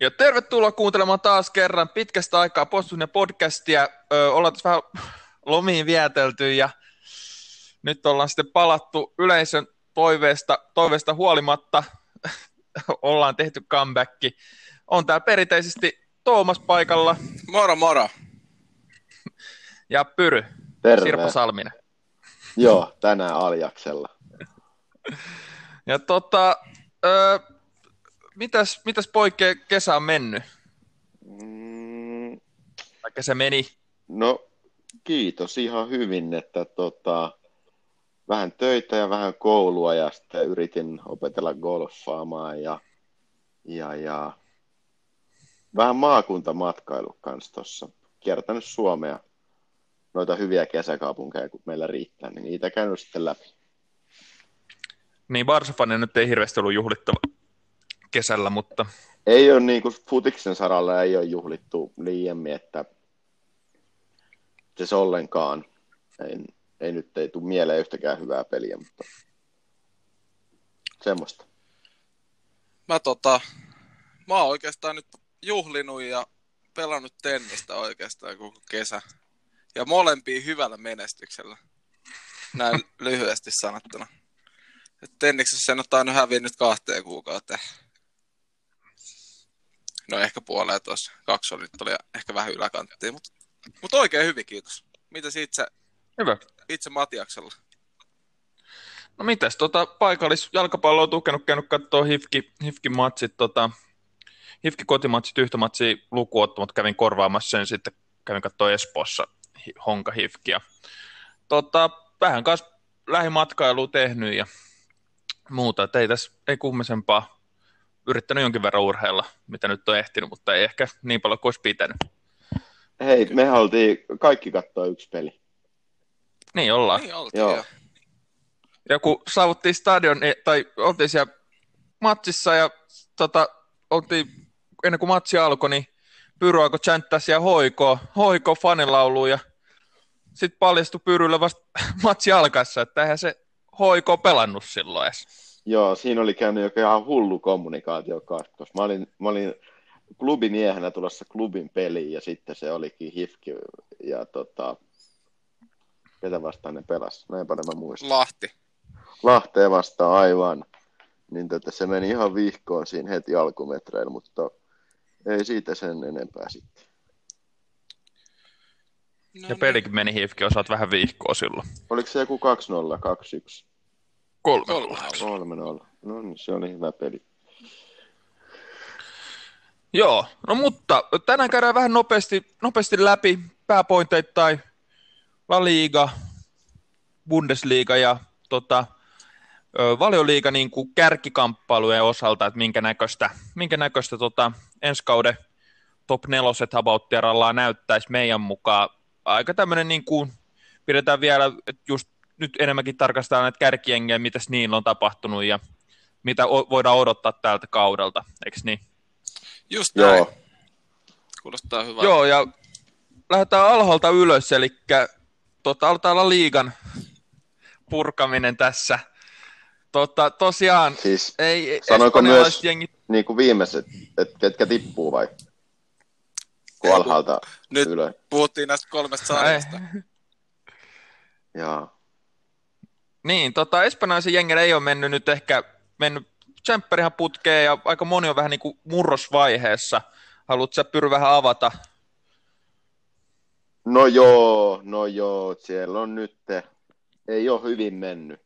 Ja tervetuloa kuuntelemaan taas kerran pitkästä aikaa Postunen podcastia. Ö, ollaan tässä vähän lomiin vietelty ja nyt ollaan sitten palattu yleisön toiveesta, toiveesta huolimatta. ollaan tehty comeback. On täällä perinteisesti Toomas paikalla. Moro moro. Ja Pyry. Terve. Sirpa Salminen. Joo, tänään Aljaksella. Ja tota, ö, mitäs, mitäs poikkea kesä on mennyt? Mm, Vaikka se meni. no, kiitos ihan hyvin, että tota, vähän töitä ja vähän koulua ja sitten yritin opetella golfaamaan ja, ja, ja vähän maakuntamatkailu kanssa tuossa. Kiertänyt Suomea noita hyviä kesäkaupunkeja, kun meillä riittää, niin niitä käynyt sitten läpi. Niin Barsafanen nyt ei hirveästi ollut juhlittava kesällä, mutta Ei ole niin kuin futiksen saralla ei ole juhlittu liiemmin, että se ollenkaan. Ei, ei nyt ei tule mieleen yhtäkään hyvää peliä, mutta semmoista. Mä tota, mä oon oikeastaan nyt juhlinut ja pelannut tennistä oikeastaan koko kesä. Ja molempia hyvällä menestyksellä. Näin lyhyesti sanottuna. Et tenniksessä en ole tainnut hävinnyt kahteen kuukauteen. No ehkä puoleen tuossa. Kaksi oli oli ehkä vähän yläkanttiin, mutta mut oikein hyvin, kiitos. Mitäs itse, hyvä. itse Matiaksella? No mitäs, tota, paikallis jalkapallo on tukenut, käynyt katsoa Hifki, Hifkin matsit, tota, Hifki kotimatsit, yhtä matsia mutta kävin korvaamassa sen sitten, kävin katsoa Espoossa Honka Hifkiä. Tota, vähän kanssa lähimatkailua tehnyt ja muuta, että ei tässä, ei kummesempaa yrittänyt jonkin verran urheilla, mitä nyt on ehtinyt, mutta ei ehkä niin paljon kuin olisi pitänyt. Hei, me oltiin kaikki katsoa yksi peli. Niin ollaan. Niin oltiin Joo. Ja kun saavuttiin stadion, eh, tai oltiin siellä matsissa ja tota, oltiin, ennen kuin matsi alkoi, niin Pyry alkoi chanttää siellä hoiko, hoiko fanilaulu ja sitten paljastui Pyrylle vasta matsi alkaessa, että eihän se hoiko pelannut silloin edes. Joo, siinä oli käynyt joku ihan hullu kommunikaatio katkos. Mä olin, mä olin klubimiehenä tulossa klubin peliin ja sitten se olikin Hifki ja tota, ketä vastaan ne pelas, näinpä mä muistan. Lahti. Lahteen vastaan aivan. Niin tota, se meni ihan vihkoon siinä heti alkumetreillä, mutta ei siitä sen enempää sitten. No Ja pelikin meni hifki, osaat vähän viikkoa silloin. Oliko se joku 2-0, 2-1, Kolme. Kolme. 3-0? No niin, se oli hyvä peli. Joo, no mutta tänään käydään vähän nopeasti, nopeasti läpi pääpointeittain La Liga, Bundesliga ja tota, valioliiga niin kuin kärkikamppailujen osalta, että minkä näköistä, minkä näköistä tota, ensi kauden top neloset about näyttäisi meidän mukaan. Aika tämmöinen niin kuin, pidetään vielä, että just nyt enemmänkin tarkastetaan näitä kärkijengejä, mitäs niillä on tapahtunut ja mitä o- voidaan odottaa tältä kaudelta, eikö niin? Just näin. Joo, Kuulostaa hyvältä. Joo, ja lähdetään alhaalta ylös, eli tota, aletaan olla liigan purkaminen tässä. Tota, tosiaan, siis ei Sanoiko myös- jengit, niin kuin viimeiset, että ketkä tippuu vai? Kun Ei, kun- alhaalta Nyt ylös. puhuttiin näistä kolmesta sarjasta. Jaa. Niin, tota, espanjalaisen jengillä ei ole mennyt nyt ehkä mennyt tsempperihan putkeen ja aika moni on vähän niin kuin murrosvaiheessa. Haluatko sä Pyry vähän avata? No joo, no joo, siellä on nyt, ei ole hyvin mennyt.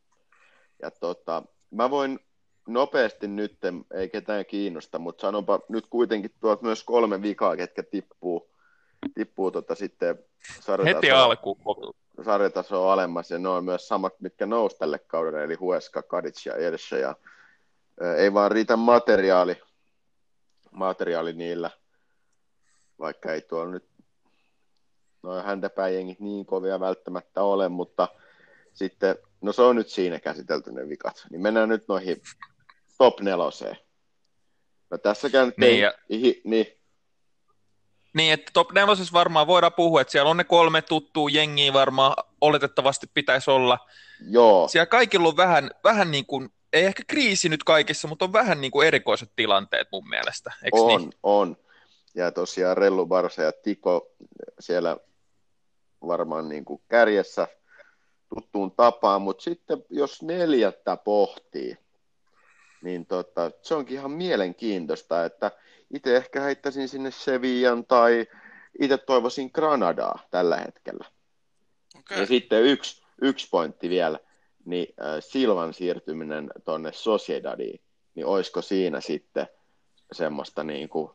Ja tota, mä voin nopeasti nyt, ei ketään kiinnosta, mutta sanonpa nyt kuitenkin tuot myös kolme vikaa, ketkä tippuu, tippuu tota sitten Heti alku. Sarjatasoa alemmas, ja ne on myös samat, mitkä nousi tälle kaudelle, eli Hueska, Kadic ja Ersha, ja ö, ei vaan riitä materiaali, materiaali niillä, vaikka ei tuolla nyt noin häntäpäijengit niin kovia välttämättä ole, mutta sitten, no se on nyt siinä käsitelty ne vikat, niin mennään nyt noihin top neloseen. No tässäkään nyt Niin, ei, ja- hi, niin, Niin, että top 4 varmaan voidaan puhua, että siellä on ne kolme tuttua jengiä varmaan oletettavasti pitäisi olla. joo, Siellä kaikilla on vähän, vähän niin kuin ei ehkä kriisi nyt kaikissa, mutta on vähän niin kuin erikoiset tilanteet mun mielestä, eikö on, niin? on. Ja tosiaan Rellu Barsa ja Tiko siellä varmaan niin kuin kärjessä tuttuun tapaan, mutta sitten jos neljättä pohtii, niin tota, se onkin ihan mielenkiintoista, että itse ehkä heittäisin sinne Sevillan tai itse toivoisin Granadaa tällä hetkellä. Okay. Ja sitten yksi, yksi pointti vielä, niin äh, Silvan siirtyminen tuonne Sociedadiin, niin olisiko siinä sitten semmoista niin kuin,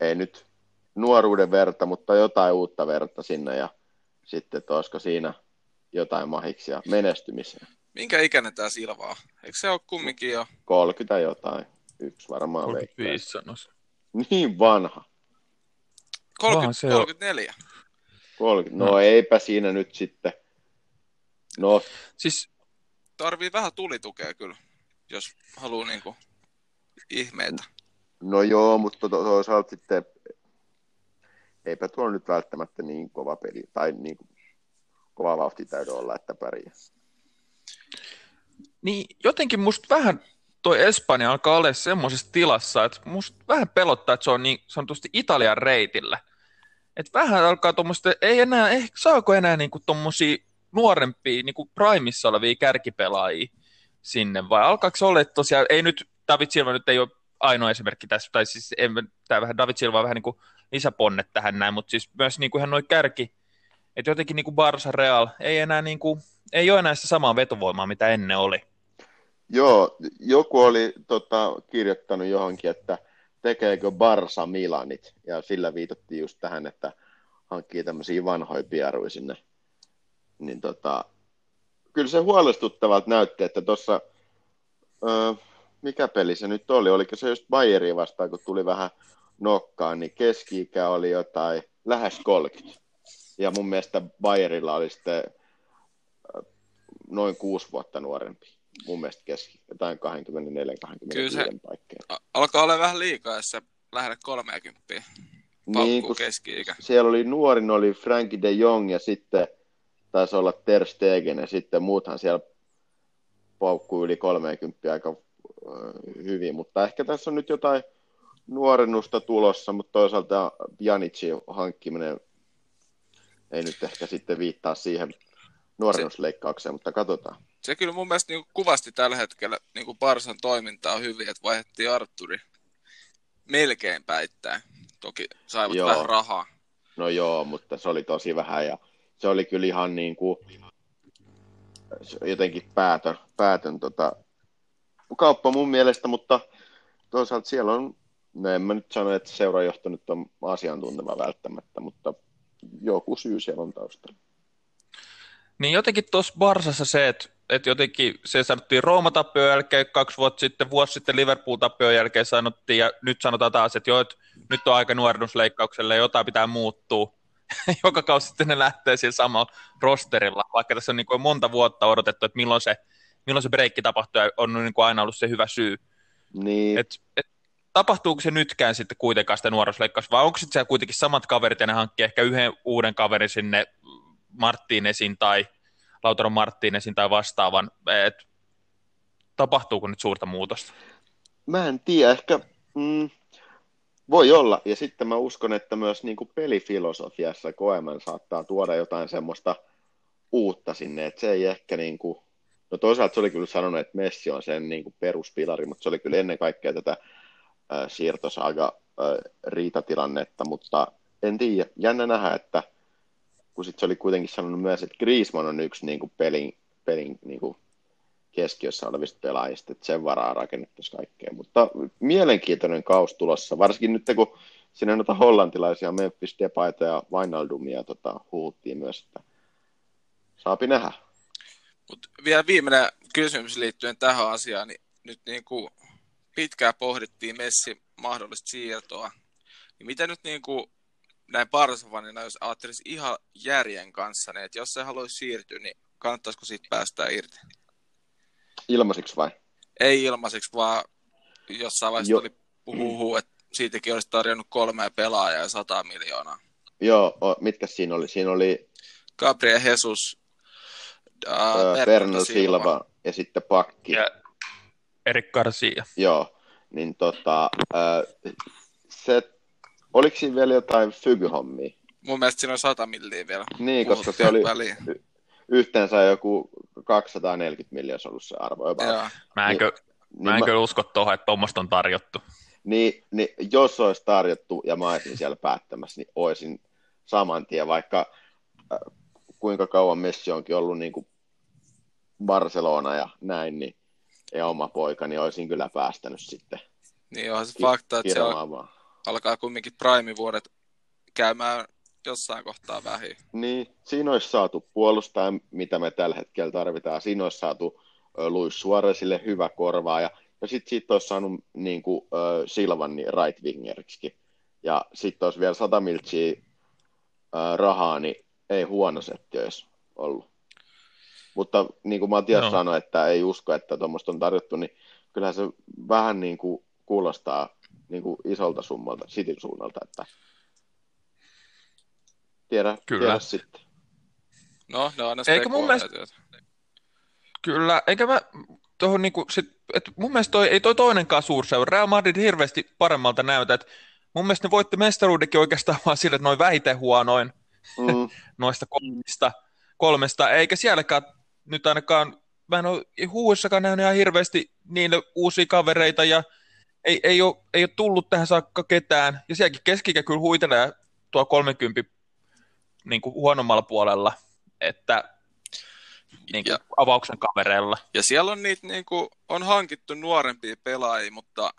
ei nyt nuoruuden verta, mutta jotain uutta verta sinne ja sitten olisiko siinä jotain mahiksia menestymiseen. Minkä ikäinen tämä Silva on? Eikö se ole kumminkin jo? 30 jotain. Yksi varmaan 35 sanoisi. Niin vanha. 30, 34. 30. No, no eipä siinä nyt sitten. No. Siis tarvii vähän tulitukea kyllä, jos haluaa niinku ihmeitä. No joo, mutta to- toisaalta sitten eipä tuo nyt välttämättä niin kova peli, tai niin kuin, kova vauhti täydy olla, että pärjää. Niin jotenkin musta vähän toi Espanja alkaa olla semmoisessa tilassa, että musta vähän pelottaa, että se on niin sanotusti Italian reitillä. Että vähän alkaa tuommoista, ei enää, ehkä saako enää niinku tuommoisia nuorempia, niinku primissa olevia kärkipelaajia sinne, vai alkaako se olla, että tosiaan, ei nyt, David Silva nyt ei ole ainoa esimerkki tässä, tai siis en, tämä vähän David Silva on vähän niin kuin lisäponne tähän näin, mutta siis myös niin kuin ihan noin kärki, että jotenkin niin kuin Barça Real ei enää niin kuin, ei ole enää sitä samaa vetovoimaa, mitä ennen oli. Joo, joku oli tota, kirjoittanut johonkin, että tekeekö Barsa Milanit, ja sillä viitattiin just tähän, että hankkii tämmöisiä vanhoja pieruja sinne. Niin tota, kyllä se huolestuttavalta näytti, että tuossa, mikä peli se nyt oli, oliko se just Bayeria vastaan, kun tuli vähän nokkaan, niin keski-ikä oli jotain lähes 30. Ja mun mielestä Bayerilla oli sitten noin kuusi vuotta nuorempi mun mielestä keski, jotain 24-25 Kyllä se paikkeilla. alkaa olla vähän liikaa, jos sä lähdet 30 niin, keski-ikä. Siellä oli nuorin, oli Frankie de Jong ja sitten taisi olla Ter Stegen ja sitten muuthan siellä paukkuu yli 30 aika hyvin, mutta ehkä tässä on nyt jotain nuorennusta tulossa, mutta toisaalta Janicin hankkiminen ei nyt ehkä sitten viittaa siihen nuorennusleikkaukseen, mutta katsotaan se kyllä mun mielestä niin kuvasti tällä hetkellä niin kuin Barsan toimintaa hyvin, että vaihdettiin Arturi melkein päittäin. Toki saivat joo. vähän rahaa. No joo, mutta se oli tosi vähän ja se oli kyllä ihan niin kuin jotenkin päätön, päätön tota, kauppa mun mielestä, mutta toisaalta siellä on, no en mä nyt sano, että seurajohto nyt on asiantunteva välttämättä, mutta joku syy siellä on taustalla. Niin jotenkin tuossa Barsassa se, että että jotenkin se sanottiin Rooma-tappion jälkeen kaksi vuotta sitten, vuosi sitten Liverpool-tappion jälkeen sanottiin, ja nyt sanotaan taas, että joo, että nyt on aika nuorennusleikkaukselle ja jotain pitää muuttua. Joka kausi sitten ne lähtee sillä samalla rosterilla, vaikka tässä on niin kuin monta vuotta odotettu, että milloin se, milloin se breikki tapahtuu, ja on niin kuin aina ollut se hyvä syy. Niin. Et, et, tapahtuuko se nytkään sitten kuitenkaan sitä nuorennusleikkausta, vai onko sitten siellä kuitenkin samat kaverit, ja ne hankkii ehkä yhden uuden kaverin sinne Marttinesin tai Lautaro Marttinesin tai vastaavan, että tapahtuuko nyt suurta muutosta? Mä en tiedä, ehkä mm, voi olla, ja sitten mä uskon, että myös niin kuin pelifilosofiassa Koeman saattaa tuoda jotain semmoista uutta sinne, että se ei ehkä niin kuin, no toisaalta se oli kyllä sanonut, että Messi on sen niin kuin peruspilari, mutta se oli kyllä ennen kaikkea tätä äh, siirtosaaga äh, riitatilannetta, mutta en tiedä, jännä nähdä, että kun sit se oli kuitenkin sanonut myös, että Griezmann on yksi niin kuin pelin, pelin niin kuin keskiössä olevista pelaajista, että sen varaa rakennettaisiin kaikkea. Mutta mielenkiintoinen kaus tulossa, varsinkin nyt kun sinne noita hollantilaisia Memphis Depaita ja Wijnaldumia tota, huuttiin myös, että saapi nähdä. Mut vielä viimeinen kysymys liittyen tähän asiaan, niin nyt niin kuin pitkään pohdittiin Messi mahdollista siirtoa. Niin mitä nyt niin kuin näin Barsafanina, jos ajattelisi ihan järjen kanssa, niin että jos se haluaisi siirtyä, niin kannattaisiko siitä päästä irti? Ilmaisiksi vai? Ei ilmaisiksi, vaan jossain vaiheessa jo. tuli puhuu, että siitäkin olisi tarjonnut kolme pelaajaa ja sata miljoonaa. Joo, mitkä siinä oli? Siinä oli Gabriel Jesus, äh, Bernardo Silva. Silva ja sitten pakki. Ja Erik Garcia. Joo, niin tota, ää, se, oliko siinä vielä jotain fygyhommia? Mun mielestä siinä on 100 milliä vielä. Niin, koska se oli väliin. yhteensä joku 240 miljoonaa ollut se arvo. Mä en, Niin- Niin, mä en mä- kyllä usko tuohon, että tuommoista on tarjottu. Niin, niin jos olisi tarjottu ja mä olisin siellä päättämässä, niin olisin saman tien, vaikka äh, kuinka kauan Messi onkin ollut niin kuin Barcelona ja näin, niin, ja oma poika, niin olisin kyllä päästänyt sitten Niin onhan se ki- fakta, että se on, vaan. Alkaa kumminkin prime-vuodet käymään jossain kohtaa vähin. Niin, siinä olisi saatu puolustaa, mitä me tällä hetkellä tarvitaan. Siinä olisi saatu Luis Suarezille hyvä korvaa ja, ja sitten siitä olisi saanut niin kuin, ö, Silvan niin right wingeriksi. Ja sitten olisi vielä 100 miltsiä ö, rahaa, niin ei huono setti olisi ollut. Mutta niin kuin Matias no. sanoi, että ei usko, että tuommoista on tarjottu, niin kyllähän se vähän niin kuin kuulostaa niin kuin isolta summalta, Cityn suunnalta, että tiedä, Kyllä. tiedä sitten. No, ne on aina Eikö mun mielestä-. Kyllä, eikä mä tuohon niinku sit, että mun mielestä toi, ei toi toinenkaan suurseura, Real Madrid hirveästi paremmalta näytä, että mun mielestä ne voitti mestaruudenkin oikeastaan vaan sillä, että noin vähiten huonoin Mm, noista kolmesta, kolmesta, eikä sielläkään nyt ainakaan, mä en ole huuissakaan nähnyt ihan hirveästi niille uusia kavereita ja ei, ei, ole, ei ole tullut tähän saakka ketään, ja sielläkin keskikä kyllä huitelee tuo 30 niin kuin huonommalla puolella, että niin kuin Ja- avauksen kavereilla. Ja siellä on niitä niin kuin, on hankittu nuorempia pelaajia, mutta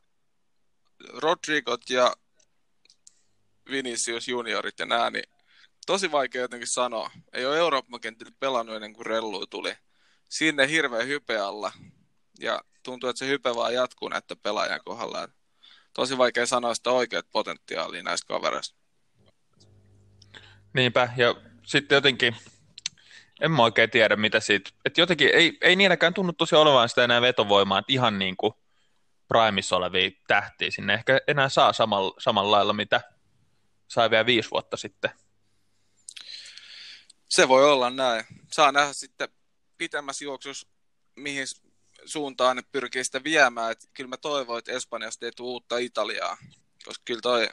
Rodrigot ja Vinicius juniorit ja nää, niin tosi vaikea jotenkin sanoa. Ei ole Euroopan kentillä pelannut ennen kuin Rellu tuli. Sinne hirveä hype alla. Ja tuntuu, että se hype vaan jatkuu näiden pelaajan kohdalla. Et Tosi vaikea sanoa sitä oikeat potentiaalia näistä kavereista. Niinpä, ja sitten jotenkin, en mä oikein tiedä mitä siitä, että jotenkin ei, ei niilläkään tunnu tosiaan olevan sitä enää vetovoimaa, että ihan niin kuin primissa olevia tähtiä sinne ehkä enää saa samalla, samalla lailla, mitä sai vielä viisi vuotta sitten. Se voi olla näin. Saa nähdä sitten pitemmässä juoksussa, mihin suuntaan ne pyrkii sitä viemään. Et kyllä mä toivon, että Espanjasta ei tule uutta Italiaa, koska kyllä toi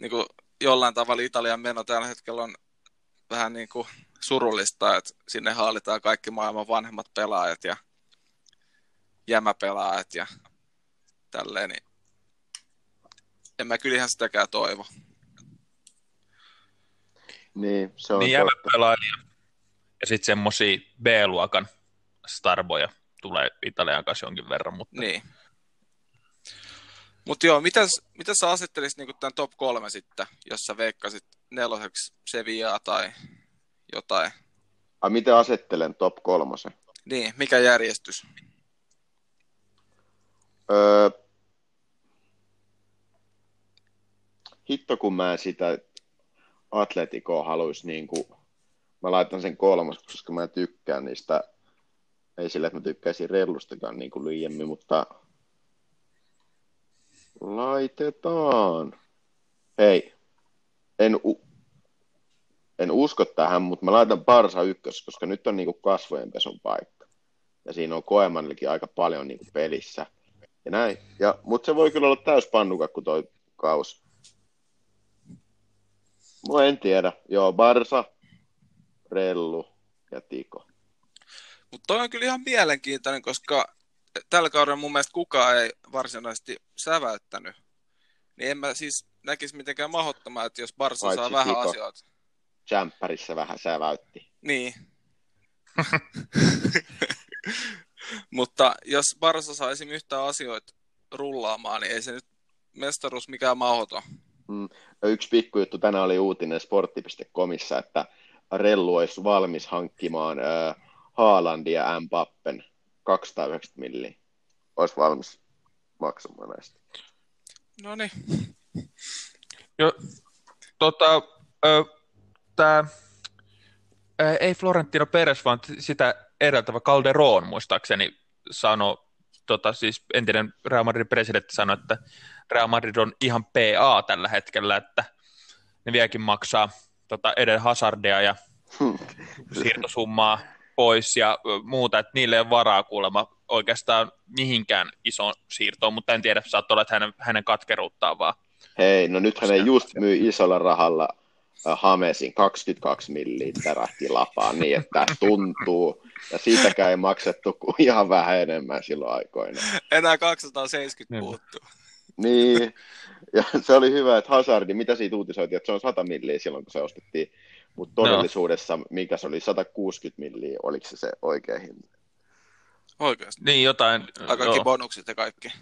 niin kuin jollain tavalla Italian meno tällä hetkellä on vähän niin kuin surullista, että sinne haalitaan kaikki maailman vanhemmat pelaajat ja jämäpelaajat ja tälleen, niin en mä kyllä ihan sitäkään toivo. niin, se on Niin totta. jäämäpelaajia ja sitten semmoisia B-luokan starboja tulee Italian kanssa jonkin verran, mutta Niin. Mutta joo, mitäs, mitä sä asettelisit niinku tämän top kolme sitten, jos sä veikkasit neloseksi Sevillaa tai jotain? Ai, miten asettelen top kolmosen? Niin, mikä järjestys? Öö, hitto, kun mä en sitä Atleticoa haluaisi niin kuin, mä laitan sen kolmas, koska mä tykkään niistä, ei sillä, että mä tykkäisin rellustakaan niin kuin liiemmin, mutta laitetaan. Hei, en, u- en usko tähän, mutta mä laitan Barsa ykkös, koska nyt on niin kuin kasvojenpesun paikka. Ja siinä on Koemanillekin aika paljon niin kuin pelissä. Ja näin. Ja, mutta se voi kyllä olla täys pannukakku toi kaus. No en tiedä. Joo, Barsa, Rellu ja Tiko. Mutta toi on kyllä ihan mielenkiintoinen, koska tällä kaudella mun mielestä kukaan ei varsinaisesti säväyttänyt. Niin en mä siis näkisi mitenkään mahdottomaa, että jos Barsa Paitsi saa vähän Tiko. asioita. Jämppärissä vähän säväytti. Niin. Mutta jos Barsa saa esim. yhtään asioita rullaamaan, niin ei se nyt mestaruus mikään mahdoton. Mm. Yksi pikkujuttu tänään oli uutinen sportti.comissa, että Rellu olisi valmis hankkimaan äh, Haalandia ja Mbappen 290 milliä. Olisi valmis maksamaan näistä. No niin. Jo, tota, ö, tää, ö, ei Florentino Perez, vaan sitä edeltävä Calderon muistaakseni sanoi, tota, siis entinen Real Madridin presidentti sanoi, että Real Madrid on ihan PA tällä hetkellä, että ne vieläkin maksaa tota, Eden Hazardia ja siirtosummaa pois ja muuta, että niille ei ole varaa kuulemma oikeastaan mihinkään isoon siirtoon, mutta en tiedä, saattaa olla, että hänen, hänen katkeruuttaan vaan. Hei, no nythän ne just myy isolla rahalla Hamesin 22 milliä tärähti lapaan niin, että tuntuu. Ja siitäkään ei maksettu kuin ihan vähän enemmän silloin aikoina. Enää 270 niin. puuttuu. Niin, ja se oli hyvä, että Hazardi, mitä siitä uutisoitiin, että se on 100 milliä silloin, kun se ostettiin. Mutta todellisuudessa, no. mikä se oli, 160 milliä, oliko se se oikea hinta? Oikeasti? Niin, jotain. A kaikki joo. bonukset ja kaikki.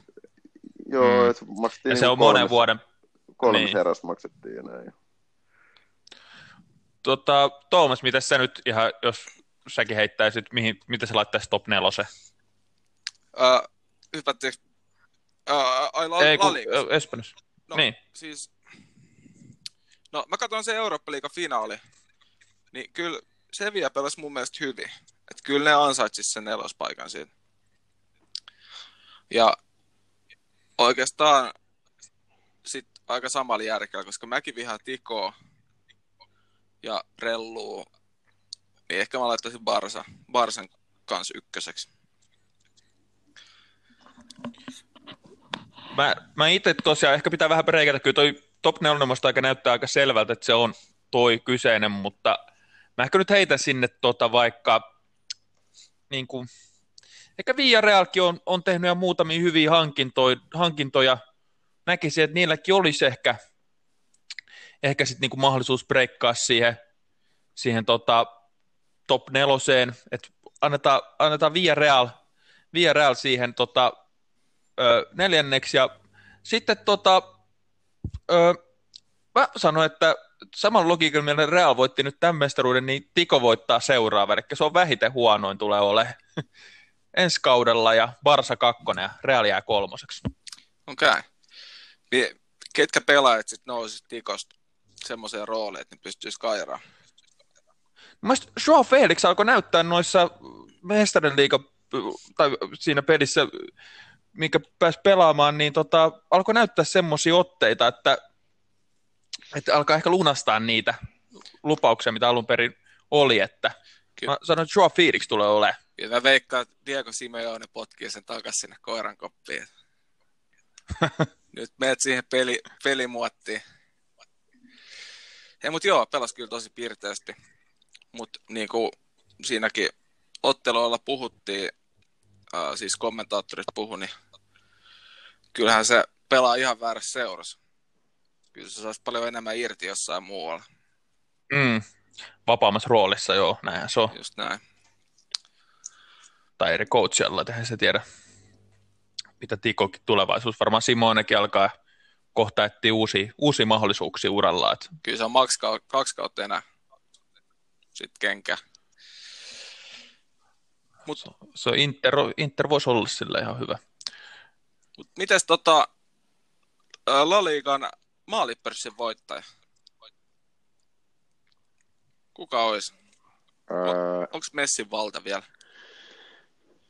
Joo, mm. se maksettiin ja se on kolmes, monen vuoden. Kolmes niin. eräs maksettiin ja näin. Tota, Tuomas, mitä sä nyt ihan, jos säkin heittäisit, mihin, mitä sä laittaisit top nelose? Uh, hypättiinkö? Uh, ai, la, Ei, kun, Espanjassa. No, niin. siis, no mä katson se eurooppa finaali niin kyllä Sevilla pelasi mun mielestä hyvin. Että kyllä ne ansaitsisi sen nelospaikan siitä. Ja oikeastaan sit aika samalla järkellä, koska mäkin vihaan Tikoa ja Relluu, niin ehkä mä laittaisin Barsa, Barsan kanssa ykköseksi. Mä, mä itse tosiaan ehkä pitää vähän preikata, kyllä toi top 4 aika näyttää aika selvältä, että se on toi kyseinen, mutta mä ehkä nyt heitän sinne tota vaikka niin kuin, ehkä Villarealkin on, on tehnyt jo muutamia hyviä hankintoja, hankintoja. näkisin, että niilläkin olisi ehkä ehkä sitten niinku mahdollisuus breikkaa siihen, siihen tota, top neloseen, että annetaan, annetaan Via Real siihen tota, ö, neljänneksi, ja sitten tota, ö, mä sanoin, että saman logiikan millä Real voitti nyt tämän mestaruuden, niin Tiko voittaa seuraava, eli se on vähiten huonoin tulee olemaan ensi kaudella, ja Barsa kakkonen, ja Real jää kolmoseksi. Okei. Okay. Ketkä pelaajat sitten nousivat Tikosta semmoisia rooleja, että ne pystyisi kairaan. Mielestäni Joao Felix alkoi näyttää noissa Mestarin liiga, tai siinä pelissä, mikä pääsi pelaamaan, niin tota, alkoi näyttää semmoisia otteita, että, että alkaa ehkä lunastaa niitä lupauksia, mitä alun perin oli, että Kyllä. mä sanoin, että Joao Felix tulee olemaan. Kyllä mä veikkaan, että Diego Simeone potkii sen takaisin sinne koiran koppiin. Nyt menet siihen peli, pelimuottiin. Ei, mutta joo, pelas kyllä tosi piirteästi. Mutta niin kuin siinäkin otteluilla puhuttiin, ää, siis kommentaattorit puhu, niin kyllähän se pelaa ihan väärässä seurassa. Kyllä se saisi paljon enemmän irti jossain muualla. Mm. Vapaammassa roolissa, joo, näinhän se on. Just näin. Tai eri coachilla, eihän se tiedä, mitä Tikokin tulevaisuus. Varmaan Simonekin alkaa kohta etsii uusia, uusia mahdollisuuksia uralla. Että... Kyllä se on maks kaksi kautta enää sitten kenkä. Mut... Se, se Inter, Inter voisi olla sillä ihan hyvä. Mut mites tota La Ligan maalipörssin voittaja? Kuka olisi? Öö... Onko Messin valta vielä?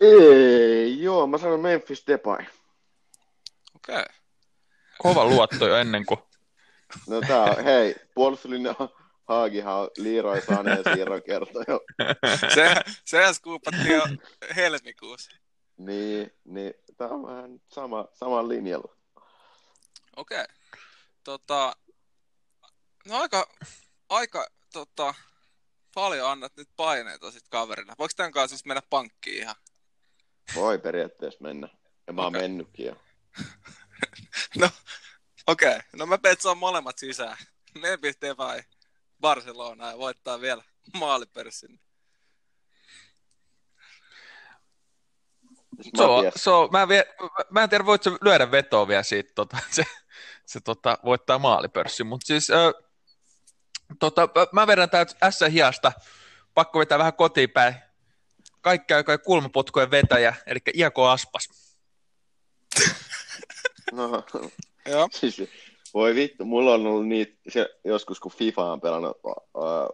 Ei, joo, mä sanon Memphis Depay. Okei. Okay kova luotto jo ennen kuin... No tää on, hei, puolustuslinja Haagihan on Leroy Saneen siirron kerta jo. Se, sehän skuupattiin jo helmikuussa. Niin, niin tää on vähän sama, saman linjalla. Okei. Okay. Tota, no aika, aika tota, paljon annat nyt paineita sit kaverille. Voiko tämän kanssa siis mennä pankkiin ihan? Voi periaatteessa mennä. Ja mä oon okay. mennytkin jo. no, okei. Okay. No mä petsaan molemmat sisään. Memphis vai Barcelona ja voittaa vielä maalipörssin. So, so, mä, en vie, mä en tiedä, voitko lyödä vetoa vielä siitä, tota, se, se tota, voittaa maalipörssin, mutta siis ö, tota, mä vedän täältä S-hiasta, pakko vetää vähän kotiin päin. Kaikki aikaa kulmapotkojen vetäjä, eli Iako Aspas. No, Joo. siis, voi vittu, mulla on ollut niitä, se, joskus kun FIFA on pelannut uh,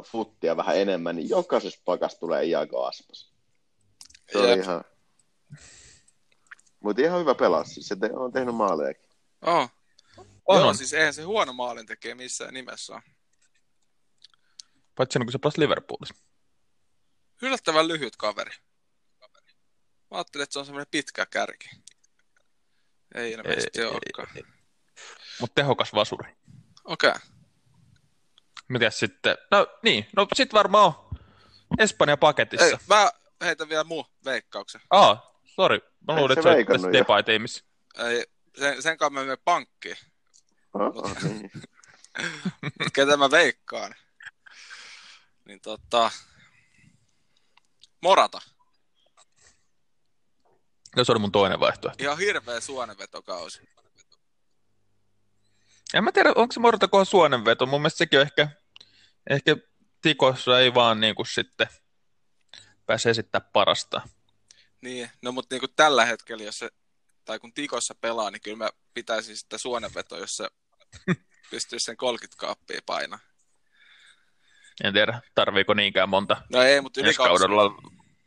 futtia vähän enemmän, niin jokaisessa pakas tulee Iago Aspas. Se on ihan... Mutta ihan hyvä pelaa, siis se te- on tehnyt maalejakin. Oh. On, Joo, on. siis eihän se huono maalin tekee missään nimessä. Paitsi kun se pelasi Liverpoolissa. yllättävän lyhyt kaveri. Mä ajattelin, että se on semmoinen pitkä kärki. Ei ilmeisesti Ei, olekaan. Mutta tehokas vasuri. Okei. Okay. Mitäs sitten? No niin, no sit varmaan on Espanja paketissa. Ei, mä heitän vielä muu veikkauksen. Aa, sori. Mä luulin, että se on tässä. Ei, sen, sen kanssa mä menen pankkiin. Oh, niin. Ketä mä veikkaan? Niin tota... Morata. No se oli mun toinen vaihtoehto. Ihan hirveä suonenvetokausi. En mä tiedä, onko se Morata kohan suonenveto. Mun mielestä sekin on ehkä, ehkä tikossa ei vaan niin kuin sitten pääse esittää parasta. Niin, no mutta niinku tällä hetkellä, jos se, tai kun Tikossa pelaa, niin kyllä mä pitäisin sitä suonenvetoa, jos se pystyisi sen 30 kaappia painaa. En tiedä, tarviiko niinkään monta No ei, mutta yli kaudella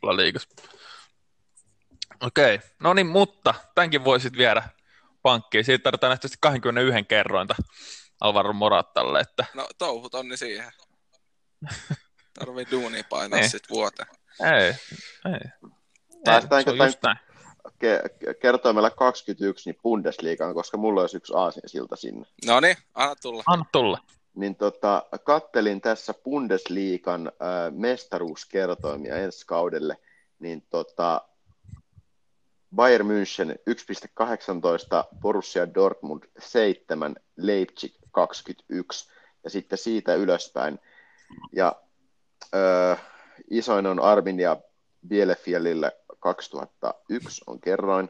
La Liigassa. Okei, no niin, mutta tämänkin voisit viedä pankkiin. Siitä tarvitaan nähtävästi 21 kerrointa Alvaro Morattalle, että No touhut onni siihen. Tarvii duunia painaa Niin. sit vuoteen. ei, ei. Päästäänkö se on just tämän- näin. Ke- ke- kertoimella 21 niin Bundesliigaan, koska mulla olisi yksi aasinsilta sinne. No niin, anna tulla. Anna tulla. Niin tota, kattelin tässä Bundesliigan äh, mestaruuskertoimia ensi kaudelle, niin tota, Bayern München 1,18, Borussia Dortmund 7, Leipzig 21 ja sitten siitä ylöspäin. Ja ö, isoin on Arminia Bielefeldille 2001 on kerroin.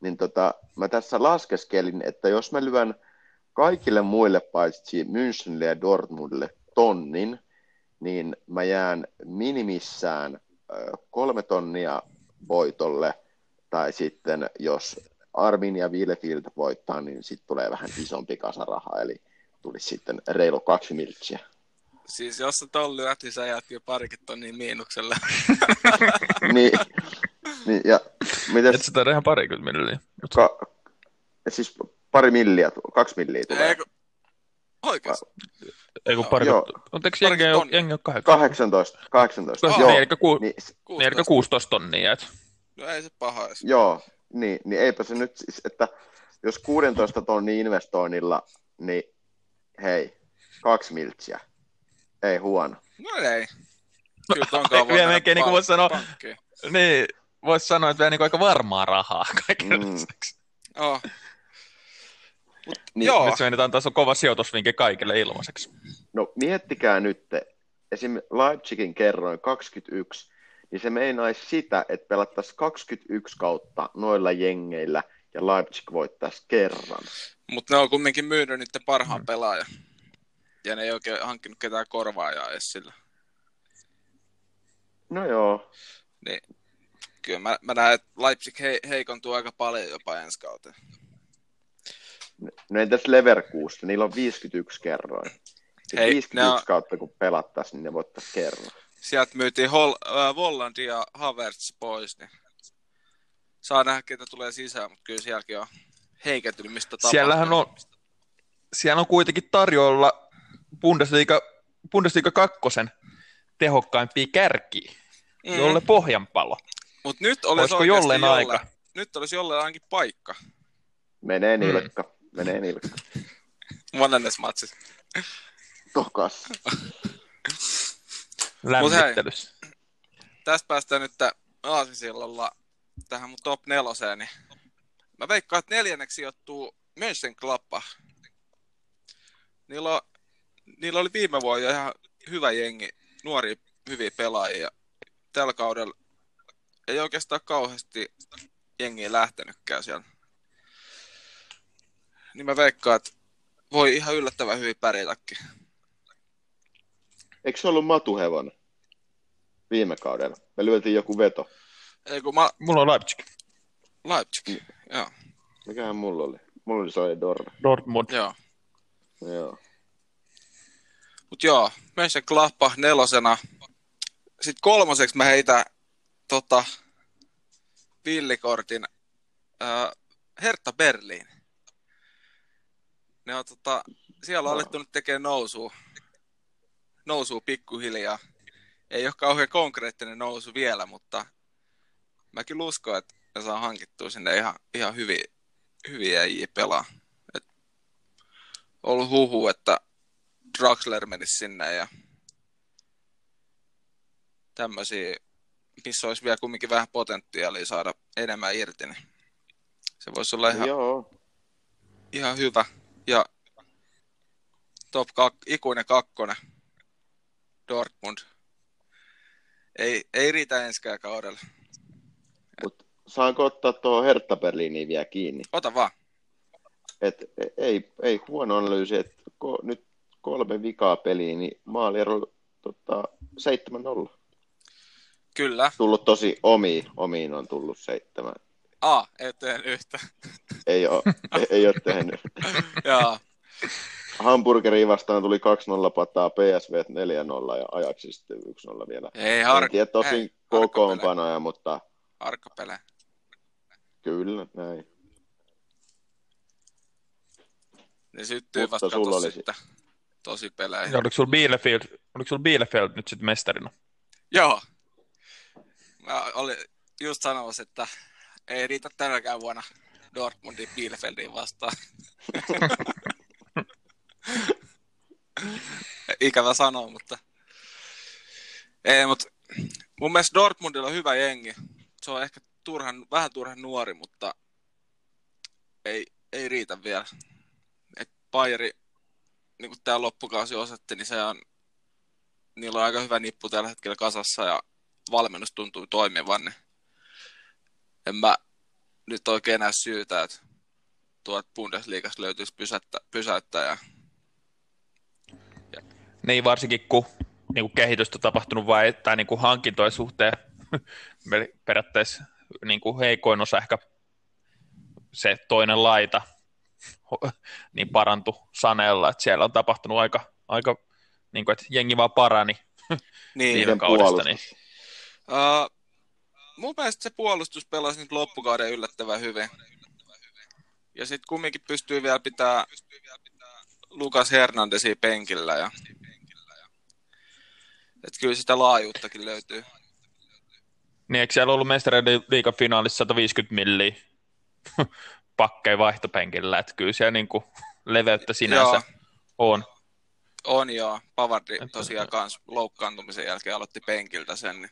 Niin tota, mä tässä laskeskelin, että jos mä lyön kaikille muille paitsi Münchenille ja Dortmundille tonnin, niin mä jään minimissään kolme tonnia voitolle, tai sitten jos Armin ja Bielefeld voittaa, niin sitten tulee vähän isompi kasa rahaa, eli tulisi sitten reilu kaksi miltsiä. Siis jos sä ton lyöt, niin sä jäät kyllä parikin tonnia miinukselle. niin, niin, ja Et mitäs, sitä ihan parikymmentä milliä. ka, siis pari milliä, kaksi milliä tulee. Eikö? Oikeesti? Ei kun Joo. parikymmentä. Mutta eikö jengi tonnia. jengi ole kahdeksan? 18, 18, Joo, joo, niin, eli, ku, niin, niin, eli 16 tonnia. Et. No ei se paha edes. Joo, niin, niin eipä se nyt siis, että jos 16 tonnin investoinnilla, niin hei, kaksi miltsiä. Ei huono. No ei. Kyllä tonkaan voi vielä mennä melkein niinku pank- voisi sanoa-. Niin, voisi sanoa, että vielä niin aika varmaa rahaa kaiken Mm. mm. Oh. Niin, Joo. Nyt se menetään taas on kova sijoitusvinke kaikille ilmaiseksi. No miettikää nyt, esim. Leipzigin kerroin 21, niin se meinaisi sitä, että pelattaisiin 21 kautta noilla jengeillä ja Leipzig voittaisi kerran. Mutta ne on kumminkin myynyt niiden parhaan Mm. pelaajan. Ja ne ei oikein hankkinut ketään korvaajaa edes sillä. No joo, Kyllä mä, mä näen, että Leipzig he, heikontuu aika paljon jopa ensi kauteen. no entäs Leverkusen, niillä on 51 kerroin. Sitten Hei, 51 ne on- kautta kun pelattaisiin, niin ne voittaisi kerran. Sieltä myytiin Hol, äh, Volland ja Havertz pois, niin saa nähdä, ketä tulee sisään, mutta kyllä sielläkin on heikentynyt, mistä tapahtuu. Siellähän on, siellä on kuitenkin tarjolla Bundesliga, Bundesliga kakkosen tehokkaimpia kärkiä, mm. jolle pohjanpalo. Mutta nyt olisi Olisiko jolleen jolle, aika? Nyt olisi jolleen ainakin paikka Menee Mm. nilkka, menee nilkka. monennes matsissa. Tokas. lämmittelyssä. Tästä päästään nyt Aasisillalla tähän mun top neloseen, niin mä veikkaan, että neljänneksi sijoittuu Mönchengladbach. Niillä, on, niillä oli viime vuonna ihan hyvä jengi, nuoria hyviä pelaajia. Tällä kaudella ei oikeastaan kauheasti jengiä lähtenytkään siellä. Niin mä veikkaan, että voi ihan yllättävän hyvin pärjätäkin. Eikö se ollut Matuhevonen viime kaudella? Me lyötiin joku veto. Ei kun mä... Mulla on Leipzig, Leipzig, joo. Mikähän mulla oli? Mulla oli Soja Dorna. Dortmund. joo. Joo. Mut joo, Mönchengladbach nelosena. Sitten kolmoseksi mä heitän tota, villikortin äh, Hertha Berliin. Ne on, tota, siellä on alettu nyt tekemään nousua, nousua pikkuhiljaa. ei ole kauhean konkreettinen nousu vielä, mutta mä kyllä uskon, että ne saa hankittua sinne ihan, ihan hyviä, hyviä äijiä pelaa. Et ollut huhu, että Draxler menisi sinne ja tämmöisiä, missä olisi vielä kumminkin vähän potentiaalia saada enemmän irti, niin se voisi olla ihan, Joo, ihan hyvä. Ja top kak, ikuinen kakkonen, Dortmund. Ei, ei riitä enskään kaudella. mutta saanko ottaa tuohon Hertha Berliiniin vielä kiinni? Ota vaan. Et ei, ei huono analyysi, että ko, nyt kolme vikaa peliä, niin maaliero tota, 7-0. Kyllä. Tullut tosi omiin, omiin on tullut seitsemän. A, eteen yhtä. Ei ole, ei, ei ole tehnyt. Joo. Hamburgeriin vastaan tuli 2-0 pataa, PSV 4-0 ja Ajaxi sitten 1-0 vielä. Ei En har... tiedä tosin ei, kokoonpanoja, mutta Harkkapelejä. kyllä näin. Ne syttyy Mutta vasta sulla oli sitten tosi pelejä. Ja oliko sulla Bielefeld, oliko sulla Bielefeld nyt sitten mestarina? Joo. Mä olin just sanomassa, että ei riitä tänäkään vuonna Dortmundin Bielefeldiin vastaan. Ikävä sanoa, mutta... Ei, mutta mun mielestä Dortmundilla on hyvä jengi. Se on ehkä turhan, vähän turhan nuori, mutta ei, ei riitä vielä. Et Bayeri, niin kuin tämä loppukausi osoitti, niin se on, niillä on aika hyvä nippu tällä hetkellä kasassa ja valmennus tuntuu toimivan, niin en mä nyt oikein enää syytä, että tuot Bundesliigassa löytyisi pysäyttä, pysäyttäjä. Niin varsinkin kun niin kuin kehitystä on tapahtunut vai, tai niin kuin hankintojen suhteen periaatteessa niin kuin heikoin osa ehkä se toinen laita niin parantu Sanella, että siellä on tapahtunut aika, aika niin kuin, että jengi vaan parani Niin, viime kaudesta. Niin. Uh, mun mielestä se puolustus pelasi nyt loppukauden yllättävän hyvin. Ja sitten kumminkin pystyy vielä pitää Lukas Hernandesia penkillä. Ja... Et kyllä sitä laajuuttakin löytyy. niin eikö siellä ollut mestareiden liigan finaalissa 150 milliä pakkeja vaihtopenkillä, että kyllä siellä niin kuin leveyttä sinänsä Joo. on. On joo. Pavardi tosiaan kans loukkaantumisen jälkeen aloitti penkiltä sen. Niin.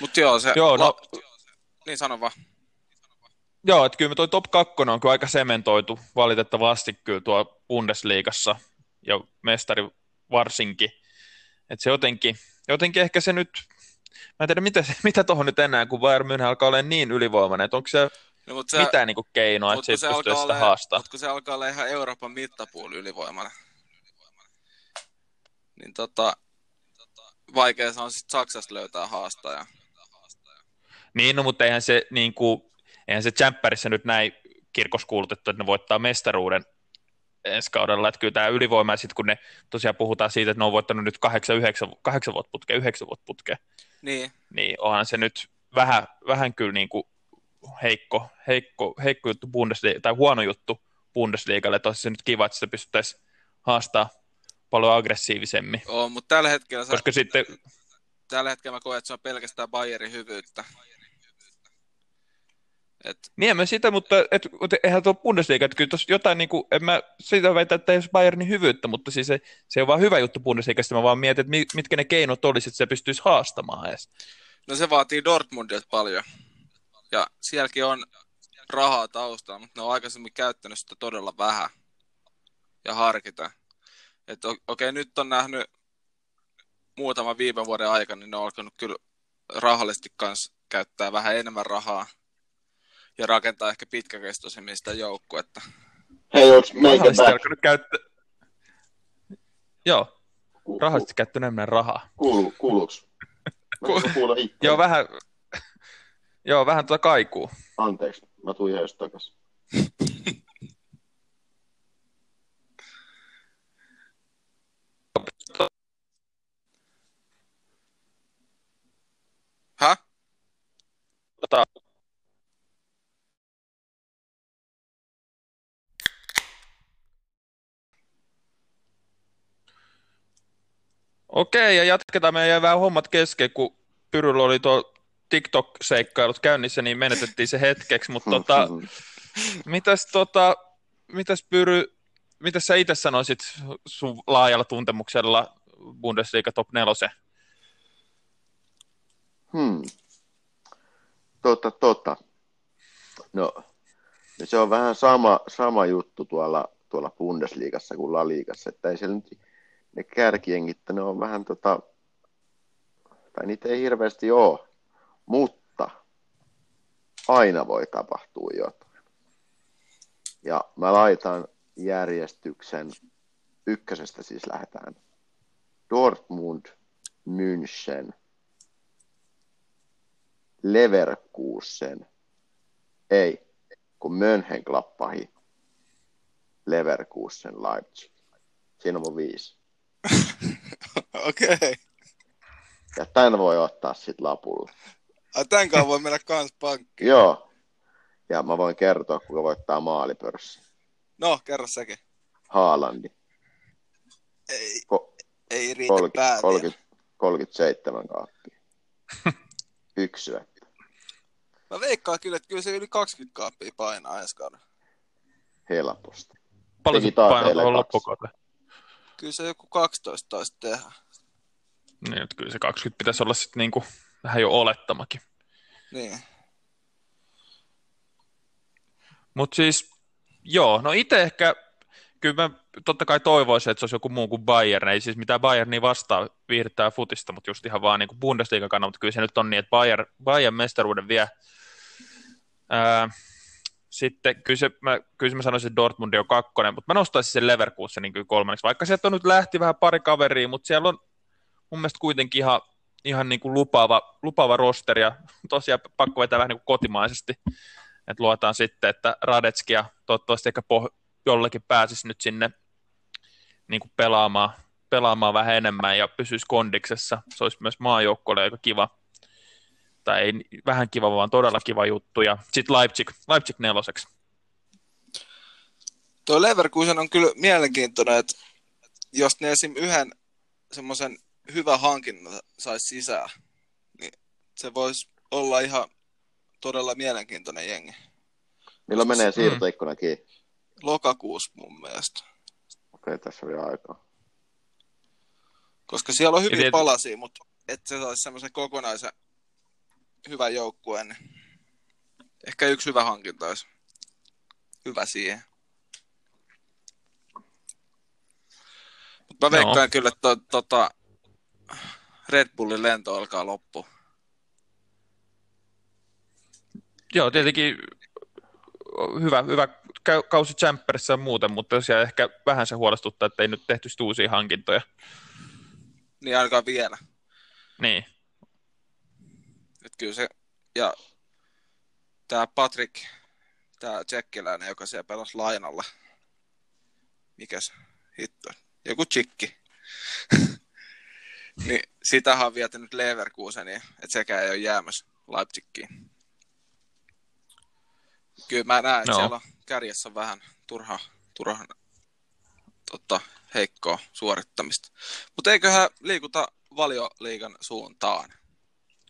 Mut joo, se... Joo, no- la- Niin sano vaan. Joo, että kyllä toi top 2 on kyllä aika sementoitu valitettavasti kyllä tuo Bundesliigassa ja mestari varsinkin. Että se jotenkin, jotenkin ehkä se nyt, mä en tiedä mitä, mitä tuohon nyt enää, kun Bayern München alkaa olla niin ylivoimainen, että onko se, No, mut se mitään niinku keinoa, että mut se kun ei pysty sitä haastaa. mut kun se alkaa olla ihan Euroopan mittapuuli ylivoimainen. Niin tota, vaikea se on sitten Saksasta löytää haastaja. Niin, no, mutta eihän se, niin kuin, eihän se Champerissa nyt näin kirkoskuulutettu, että ne voittaa mestaruuden ensi kaudella, että kyllä tämä ylivoima, ja sitten kun ne tosiaan puhutaan siitä, että ne on voittanut nyt kahdeksan, yhdeksän, kahdeksan vuotta putkea, yhdeksän vuotta putkea, Niin, niin onhan se nyt vähän, vähän kyllä niin kuin heikko, heikko, heikko juttu Bundesliga, tai huono juttu Bundesligalle, että olisi se nyt kiva, että sitä pystyttäisiin haastaa paljon aggressiivisemmin, on, mutta tällä hetkellä, sä, koska sitten, tällä hetkellä mä koen, että se on pelkästään Bayerin hyvyyttä. Et, niin en mä sitä, mutta et, et, eihän tuo Bundesliga, että kyllä tuossa jotain, niin kuin, en mä siitä väitä, että ei olisi Bayernin hyvyyttä, mutta siis se, se on vaan hyvä juttu Bundesligasta, mä vaan mietin, että mi- mitkä ne keinot olisi, että se pystyisi haastamaan edes. no se vaatii Dortmundilta paljon. Ja sielläkin on rahaa taustalla, mutta ne on aikaisemmin käyttänyt sitä todella vähän. Ja harkita. Että okei, okay, nyt on nähnyt muutaman viime vuoden aikana, niin ne on alkanut kyllä rahallisesti kanssa käyttää vähän enemmän rahaa. Ja rakentaa ehkä pitkäkestoisemmin sitä joukkuetta. Hei, onks meikä alkanut käyttää. Joo, rahallisesti käyttänyt enemmän rahaa. Kuulu, kuuluuks? Joo, vähän, joo, vähän tuota kaikuu. Anteeksi, mä tuin ihan just takas. Häh? Tota, Okei, ja jatketaan. Meidän jäi vähän hommat kesken, kun Pyryllä oli tuo TikTok-seikkailut käynnissä, niin menetettiin se hetkeksi, mutta tota, mitäs, tota, mitäs Pyry, mitäs sä itse sanoisit sun laajalla tuntemuksella Bundesliga top 4? Hmm. Totta, totta. No, se on vähän sama, sama juttu tuolla, tuolla Bundesliigassa kuin La Liigassa, että ei siellä nyt ne kärkiengit, ne on vähän tota, tai niitä ei hirveästi ole, mutta aina voi tapahtua jotain. Ja mä laitan järjestyksen, ykkösestä siis lähdetään, Dortmund, München, Leverkusen, ei, kun Mönchengladbach, Leverkusen, Leipzig. Siinä on mun viisi. Okei. Okay. Ja tämän voi ottaa sitten lapulla. Ai, tämän kanssa voi mennä kans pankkiin. Joo. Ja mä voin kertoa, kuka voittaa maalipörssi. No, kerro sekin. Haalandi. Ei, Ko- ei riitä 30, päätä. 30, 37 kaappia. Yksi syöttö. Mä veikkaan kyllä, että kyllä se yli 20 kaappia painaa ensi kauden. Helposti. Paljon se taas painaa tuohon loppukauden? Kyllä se joku 12 taisi tehdä. Niin, että kyllä se 20 pitäisi olla sitten niinku vähän jo olettamakin. Niin. Mutta siis, joo, no itse ehkä, kyllä mä totta kai toivoisin, että se olisi joku muu kuin Bayern, ei siis mitään Bayernia vastaa viihdyttää futista, mutta just ihan vaan niin kuin Bundesliga kannalta, mutta kyllä se nyt on niin, että Bayern, Bayern mestaruuden vie. Ää, sitten kyllä, se, mä, kyllä mä sanoisin, että Dortmund on kakkonen, mutta mä nostaisin sen Leverkusenin kyllä kolmanneksi, vaikka sieltä on nyt lähti vähän pari kaveria, mutta siellä on mun mielestä kuitenkin ihan, ihan niin kuin lupaava, lupaava rosteri ja tosiaan pakko vetää vähän niin kuin kotimaisesti, että luotaan sitten, että Radetski ja toivottavasti ehkä poh- jollekin pääsisi nyt sinne niin kuin pelaamaan, pelaamaan vähän enemmän ja pysyisi kondiksessa. Se olisi myös maajoukkueelle aika kiva, tai ei vähän kiva, vaan todella kiva juttu. Ja sitten Leipzig, Leipzig neloseksi. Tuo Leverkusen on kyllä mielenkiintoinen, että jos ne esim. yhden semmoisen hyvän hankinnan saisi sisään, niin se voisi olla ihan todella mielenkiintoinen jengi. Milloin menee Mm. siirtoikkuna kiinni? Lokakuussa mun mielestä. Okei, tässä on vielä aikaa. Koska siellä on hyviä palasia, mutta että se saisi semmoisen kokonaisen hyvän joukkueen, niin ehkä yksi hyvä hankinta olisi hyvä siihen. Mutta mä veikkaan kyllä, että to, tota, Red Bullin lento alkaa loppu. Joo, tietenkin hyvä, hyvä kausi Champerissa ja muuten, mutta tosiaan ehkä vähän se huolestuttaa, että ei nyt tehty uusia hankintoja. Niin ainakaan vielä. Niin, Et kyllä se, ja tämä Patrick, tämä tsekkiläinen, joka siellä pelasi lainalla. Mikäs hitto? Joku tsikki. niin sitähän on viety nyt Leverkuseniin, että sekään ei ole jäämässä Leipzigiin. Kyllä mä näen, että Joo. siellä on kärjessä vähän turha, turha tota, heikkoa suorittamista. Mutta eiköhän liikuta valioliigan suuntaan.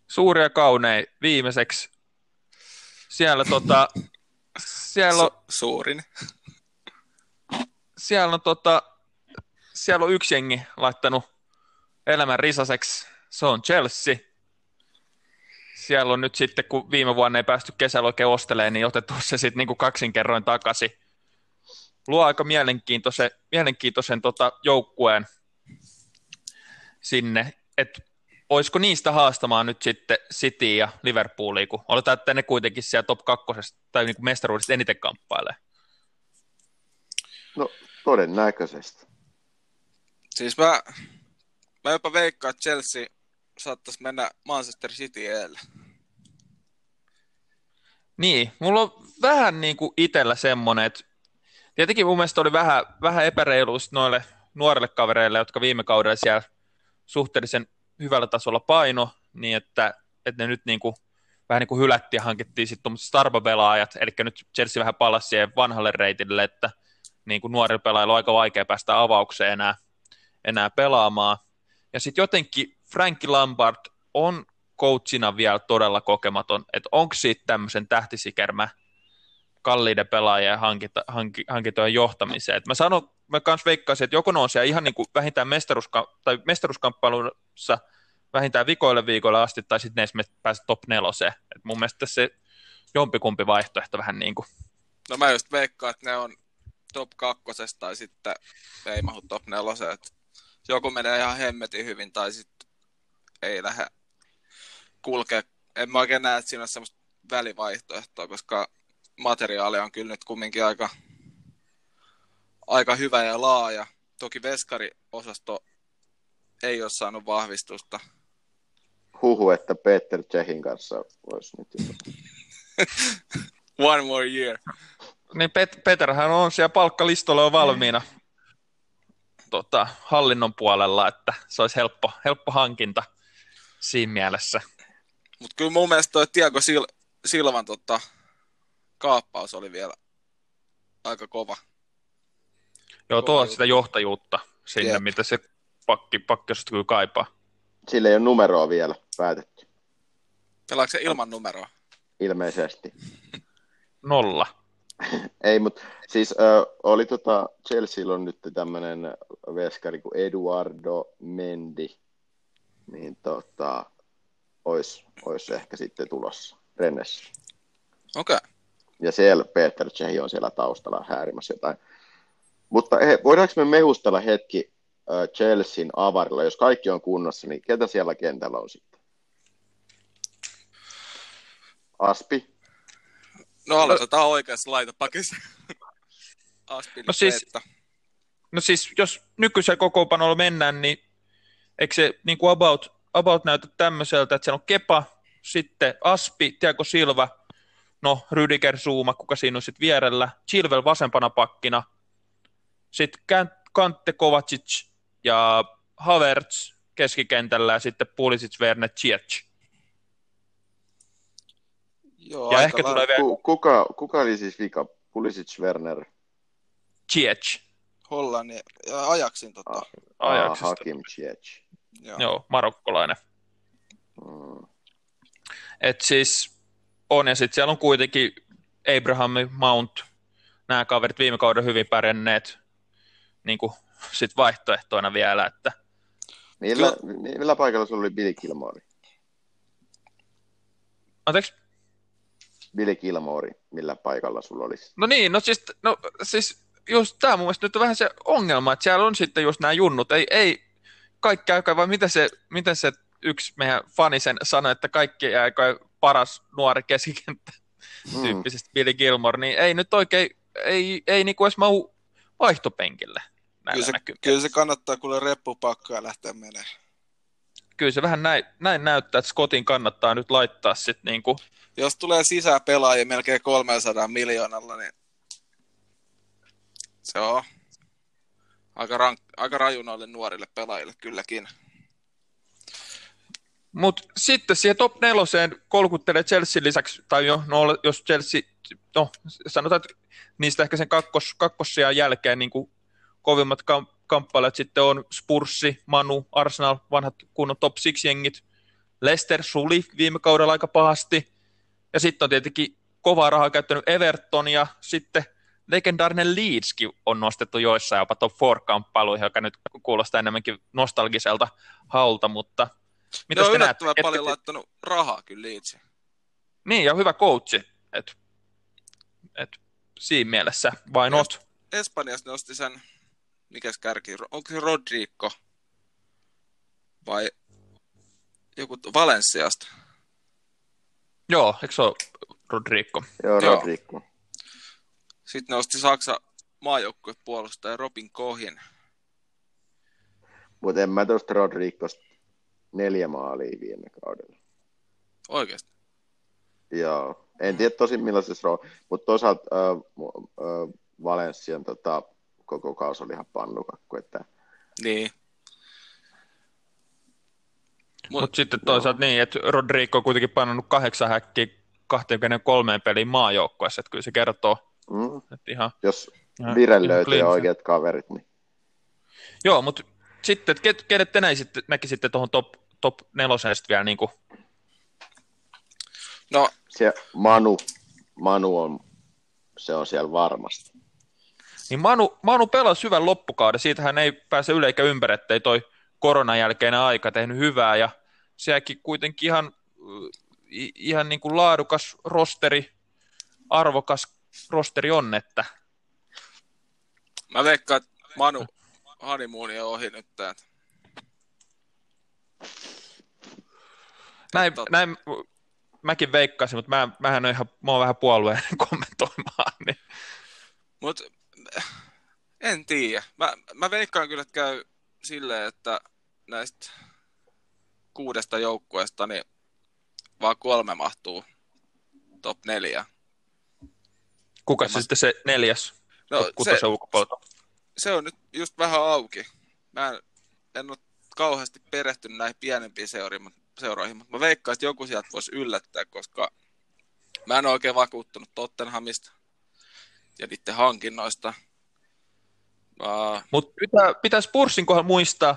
Suuria kaunei viimeiseksi. Siellä, tota, siellä, on, Su- suurin. siellä, on, tota, siellä on yksi jengi laittanut elämän risaseksi. Se on Chelsea. Siellä on nyt sitten, kun viime vuonna ei päästy kesällä oikein ostelemaan, niin otettu se sitten niin kaksinkerroin takaisin. Luo aika mielenkiintoisen, mielenkiintoisen tota, joukkueen sinne, että olisiko niistä haastamaan nyt sitten City ja Liverpoolia, kun oletaan, että ne kuitenkin siellä top kakkosesta tai niin mestaruudesta eniten kamppailee. No, todennäköisesti. Siis mä, mä jopa veikkaan, että Chelsea saattaisi mennä Manchester City edelle. Niin, mulla on vähän niin kuin itsellä semmoinen, että tietenkin mun mielestä oli vähän, vähän epäreilu noille nuorille kavereille, jotka viime kaudella siellä suhteellisen hyvällä tasolla paino, niin että, että ne nyt niin kuin, vähän niin kuin hylättiin ja hankittiin sitten tuommoiset starba-pelaajat, eli nyt Chelsea vähän palasi siihen vanhalle reitille, että niin kuin nuorilla pelaajilla on aika vaikea päästä avaukseen enää, enää pelaamaan. Ja sitten jotenkin Frank Lampard on coachina vielä todella kokematon, että onko siitä tämmöisen tähtisikermä kalliiden pelaajien hankita, hanki, hankintojen johtamiseen. Et mä sanon, mä kans veikkaisin, että joko ne on siellä ihan niin kuin vähintään mestaruuska, tai mestaruuskamppailussa vähintään vikoille viikoille asti, tai sitten ne esimerkiksi pääse top neloseen. Et mun mielestä se jompikumpi vaihtoehto vähän niin kuin. No mä just veikkaan, että ne on top kakkosesta tai sitten ei mahu top neloseen. Että joku menee ihan hemmetin hyvin tai sitten ei lähde kulkea. En mä oikein näe, että siinä on semmoista välivaihtoehtoa, koska materiaali on kyllä nyt kumminkin aika, aika hyvä ja laaja. Toki veskariosasto ei ole saanut vahvistusta. Huhu, että Peter Tsehin kanssa olisi nyt One more year. Niin Pet- Peterhän on siellä palkkalistolla jo valmiina tota, hallinnon puolella, että se olisi helppo, helppo hankinta siinä mielessä. Mutta kyllä mun mielestä toi Tiago Sil- Silvan tota, kaappaus oli vielä aika kova. Joo, tuo sitä johtajuutta sinne, Jep. mitä se pakki, pakki kyllä kaipaa. Sillä ei ole numeroa vielä päätetty. Pelaako se ilman numeroa? Ilmeisesti. Nolla. ei, mutta siis äh, oli tota, Chelsea on nyt tämmöinen veskari kuin Eduardo Mendi, niin tota, olisi ois ehkä sitten tulossa Rennessä. Okei. Okay. Ja siellä Peter Chehi on siellä taustalla häärimässä jotain. Mutta he, voidaanko me mehustella hetki äh, Chelsean avarilla, jos kaikki on kunnossa, niin ketä siellä kentällä on sitten? Aspi? No aloitetaan no, oikeassa laitapakissa. Aspi no siis, no siis, jos nykyisellä kokoonpanolla mennään, niin eikö se niin kuin about, about näytä tämmöiseltä, että siellä on Kepa, sitten Aspi, Tiago Silva, no Rüdiger Suuma, kuka siinä on sitten vierellä, Chilvel vasempana pakkina, sitten Kante Kovacic ja Havertz keskikentällä ja sitten Pulisic, Werner, Ziyech. Joo, ja ehkä tulee vielä... kuka, kuka oli siis vika? Pulisic, Werner? Ziyech. Hollannin ja Ajaksin tota. Ah, ah Hakim Ziyech. Joo. Joo, marokkolainen. Mm. Et siis on, ja sitten siellä on kuitenkin Abraham Mount, nämä kaverit viime kauden hyvin pärjänneet niin kuin sit vaihtoehtoina vielä. Että... Millä, millä paikalla sulla oli Billy Gilmore? Anteeksi? Billy Gilmore, millä paikalla sulla olisi? No niin, no siis, no, siis just tämä mun mielestä nyt on vähän se ongelma, että siellä on sitten just nämä junnut, ei, ei kaikki aikaa, vaan mitä se, mitä se yksi meidän fanisen sanoi, että kaikki aikaa paras nuori keskikenttä mm. tyyppisesti Billy Gilmore, niin ei nyt oikein, ei, ei niinku edes mau vaihtopenkille. Kyllä se, kyllä se kannattaa kuule reppupakkoja lähteä menemään. Kyllä se vähän näin, näin näyttää, että Scottin kannattaa nyt laittaa sitten niinku... Jos tulee sisään pelaajia melkein 300 miljoonalla, niin se on aika, rank, aika raju noille nuorille pelaajille kylläkin. Mutta sitten siihen top neloseen kolkuttelee Chelsea lisäksi, tai jo, no, jos Chelsea, no sanotaan, että niistä ehkä sen kakkos, kakkossiaan jälkeen niin kovimmat kamp- kamppailijat sitten on Spurssi, Manu, Arsenal, vanhat kunnon top 6 jengit. Leicester suli viime kaudella aika pahasti. Ja sitten on tietenkin kovaa rahaa käyttänyt Everton ja sitten legendaarinen Leedskin on nostettu joissain jopa top 4-kamppailuihin, joka nyt kuulostaa enemmänkin nostalgiselta haulta, mutta mitä on yllättävän näet? paljon et, laittanut rahaa kyllä Leedsiin. Niin, ja hyvä coachi. Et, et, siinä mielessä, why not? Espanjassa nosti sen, mikä kärki, onko se Rodrigo vai joku Valensiasta? Joo, eikö se ole Rodrigo? Joo, Rodrigo. Joo. Sitten nosti Saksa maajoukkuepuolustaja Robin Kohin. Mutta en mä tuosta Rodrigosta neljä maalia viime kaudella. Oikeasti? Joo. En tiedä tosin millaisessa roolissa, mutta toisaalta äh, äh, Valenssian tota, koko kausi oli ihan pannukakku. Että... Niin. Mutta Mut sitten toisaalta niin, että Rodrigo on kuitenkin pannut kahdeksan häkkiä 23 peliin maajoukkueessa, että kyllä se kertoo, mm. että ihan... Jos Virel löytyy oikeat kaverit, niin... Joo, mutta sitten, ket, kenet te näisitte, näkisitte tuohon top, top neloseen sitten vielä niin kuin, No, Se Manu, Manu on, se on siellä varmasti. niin Manu, Manu pelasi hyvän loppukauden, siitähän ei pääse yle eikä ympäri, ettei toi koronan jälkeinen aika tehnyt hyvää, ja sekin kuitenkin ihan, ihan niin kuin laadukas rosteri, arvokas rosteri on, että mä veikkaan, että Manu honeymooni on ohi nyt täältä. näin, Totta. näin mäkin veikkasin, mutta mä, mähän on ihan, mä oon vähän puolueen kommentoimaan, niin Mut en tiedä. Mä, mä veikkaan kyllä, että käy silleen, että näistä kuudesta joukkueesta niin vaan kolme mahtuu top neljä. kuka se mä- sitten se neljäs No se, ulkopuolelta? Se on nyt just vähän auki. Mä en, en ole kauheasti perehtynyt näihin pienempiin seuriin, seuroihin, mutta mä veikkaan, että joku sieltä voisi yllättää, koska mä en ole oikein vakuuttunut Tottenhamista ja niiden hankinnoista. Uh, Mutta pitää, pitää Spursin kohdalla muistaa,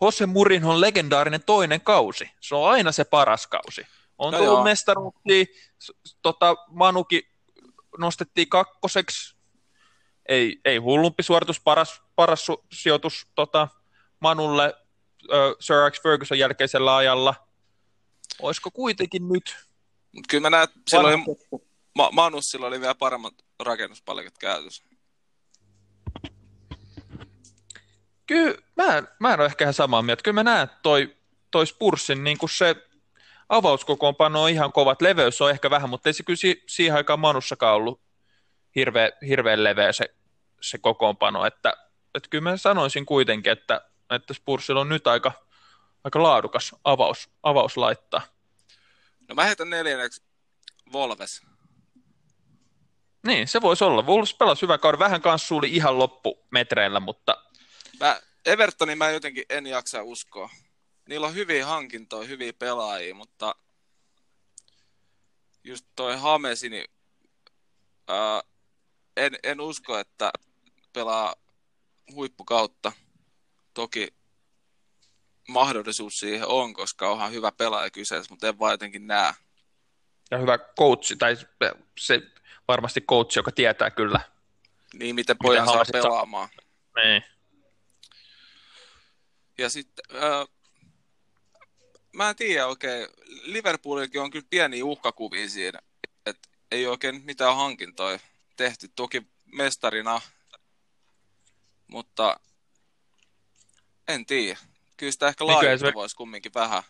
Jose Mourinhon legendaarinen toinen kausi. Se on aina se paras kausi. On No tullut mestaruuksia, tota, Manukin nostettiin kakkoseksi. Ei, ei hullumpi suoritus, paras, paras su, sijoitus tota, Manulle ö, Sir Alex Ferguson jälkeisellä ajalla. Olisiko kuitenkin nyt? mutta kyllä mä näen, silloin, vanha- Ma- Manus silloin oli vielä paremmat rakennuspalkat käytössä. Kyllä, mä, en- mä en ole ehkä ihan samaa mieltä. Kyllä mä näen, että toi, toi Spursin niin kuin se avauskokoonpano on ihan kovat. Leveys on ehkä vähän, mutta ei se kyllä si- siihen aikaan Manussakaan ollut hirveän, hirveän leveä se, se kokoonpano. Että, että kyllä mä sanoisin kuitenkin, että, että Spursilla on nyt aika, aika laadukas avaus, avaus laittaa. No mä heitän neljänneksi Volves. Niin, se voisi olla. Wolves pelasi hyvä kauden. Vähän kanssa suuli ihan loppumetreillä, mutta Mä, Evertonin mä jotenkin en jaksa uskoa. Niillä on hyviä hankintoja, hyviä pelaajia, mutta just toi Hamesi, niin ää, en, en usko, että pelaa huippukautta. Toki mahdollisuus siihen on, koska onhan hyvä pelaaja kyseessä, mutta en vaan jotenkin näe. ja hyvä coachi, tai se varmasti coachi, joka tietää kyllä. Niin, miten pojan saa Hamesit saa- pelaamaan. Niin. Ja sitten, äh, mä en tiedä oikein, Liverpoolillakin on kyllä pieniä uhkakuvia siinä, että ei oikein mitään hankintoja tehty, toki mestarina, mutta en tiedä. Kyllä sitä ehkä Niin esimerk- voisi kumminkin vähän.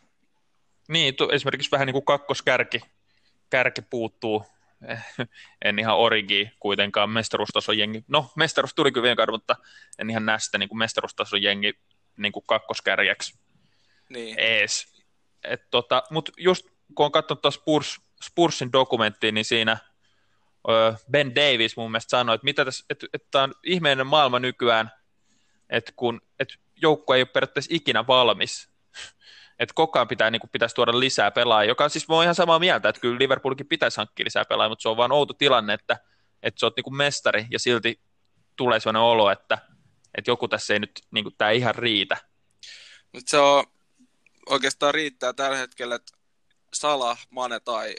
Niin, tu, esimerkiksi vähän niin kuin kakkoskärki kärki puuttuu. En ihan origi kuitenkaan mestaruustason jengi. No, mestaruus tuli kyllä viime mutta en ihan näe sitä niin kuin mestaruustason jengi niin kuin kakkoskärjeksi Niin, ees. Et tota, Mutta just kun on katsonut tuossa Spurs, Spursin dokumenttia, niin siinä Ben Davis mun mielestä sanoi, että mitä tässä, että, että on ihmeinen maailma nykyään, että kun että joukko ei ole periaatteessa ikinä valmis, että koko ajan pitää, niin kuin, pitäisi tuoda lisää pelaajia, joka siis mä ihan samaa mieltä, että kyllä Liverpoolkin pitäisi hankkia lisää pelaajia, mutta se on vaan outo tilanne, että, että sä oot niin kuin mestari ja silti tulee sellainen olo, että, että joku tässä ei nyt, niin kuin, tämä ei ihan riitä. mutta se on oikeastaan riittää tällä hetkellä, että Salah, Mane tai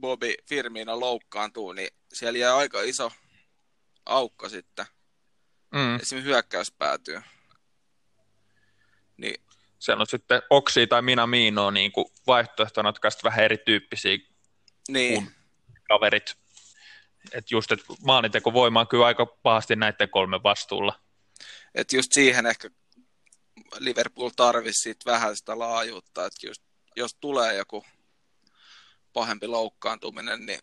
Bobby Firmino loukkaantuu, niin siellä jää aika iso aukko sitten. Mm. esimerkiksi hyökkäys päätyy. Niin, siellä on sitten Oksi tai Minä Miino niin kuin vaihtoehtona, jotka ovat vähän erityyppisiä niin, Kun- kaverit. Että just, että maalinteko voima on kyllä aika pahasti näiden kolmen vastuulla. että just siihen ehkä Liverpool tarvisi vähän sitä laajuutta, että just, jos tulee joku pahempi loukkaantuminen, niin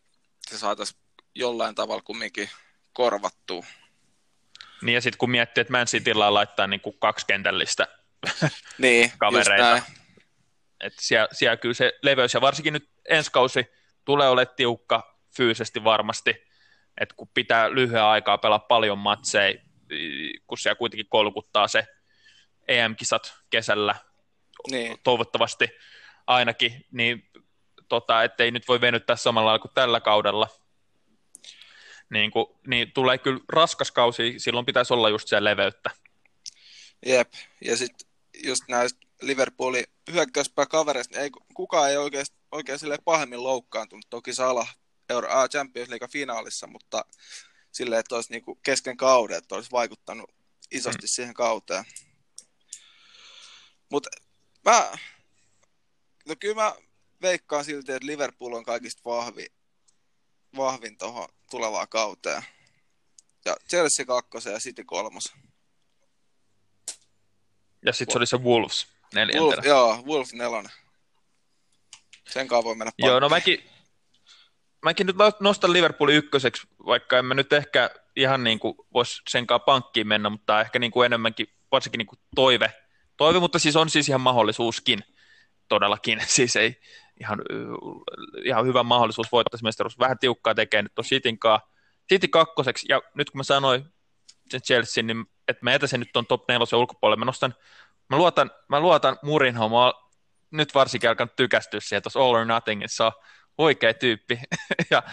se saataisiin jollain tavalla kumminkin korvattua. Niin ja sitten kun miettii, että Man Cityllä laittaa niin kuin kaksi kentällistä, Niin, Kavereita. että siellä, siellä kyllä se leveys, ja varsinkin nyt ensi kausi tulee olemaan tiukka fyysisesti varmasti, että kun pitää lyhyen aikaa pelaa paljon matseja, kun siellä kuitenkin kolkuttaa se EM-kisat kesällä, Niin, toivottavasti ainakin, niin tota, ettei nyt voi venyttää samalla lailla kuin tällä kaudella. Niin, kuin, niin tulee kyllä raskas kausi, silloin pitäisi olla just siellä leveyttä. Jep, ja sitten just näistä Liverpoolin hyökkäyspääkavereista, niin ei, kukaan ei oikein, oikein sille pahemmin loukkaantunut. Toki Salah Euro, äh, Champions League finaalissa, mutta silleen, että olisi niinku kesken kauden, että olisi vaikuttanut isosti mm. siihen kauteen. Mutta mä, no kyllä mä veikkaan silti, että Liverpool on kaikista vahvi, vahvin tuohon tulevaan kauteen. Ja Chelsea kakkosen ja City kolmosen. Ja sitten se oli se Wolves neljäntenä. Wolf, joo, Wolf nelonen. Sen kanssa voi mennä Joo, no mäkin, mäkin nyt nostan Liverpool ykköseksi, vaikka en mä nyt ehkä ihan niin kuin voisi senkaan pankkiin mennä, mutta ehkä niin kuin enemmänkin, varsinkin niin kuin toive, toive, mutta siis on siis ihan mahdollisuuskin todellakin, siis ei ihan, ihan hyvä mahdollisuus voittaa se mestaruus. Vähän tiukkaa tekee nyt tuon City kakkoseksi, ja nyt kun mä sanoin sen Chelsea, niin että mä jätäisin nyt tuon top 4 ulkopuolelle, mä nostan, mä luotan, mä luotan Murinho, mä nyt varsinkin alkanut tykästyä siihen tuossa All or Nothingissa, on oikea tyyppi, ja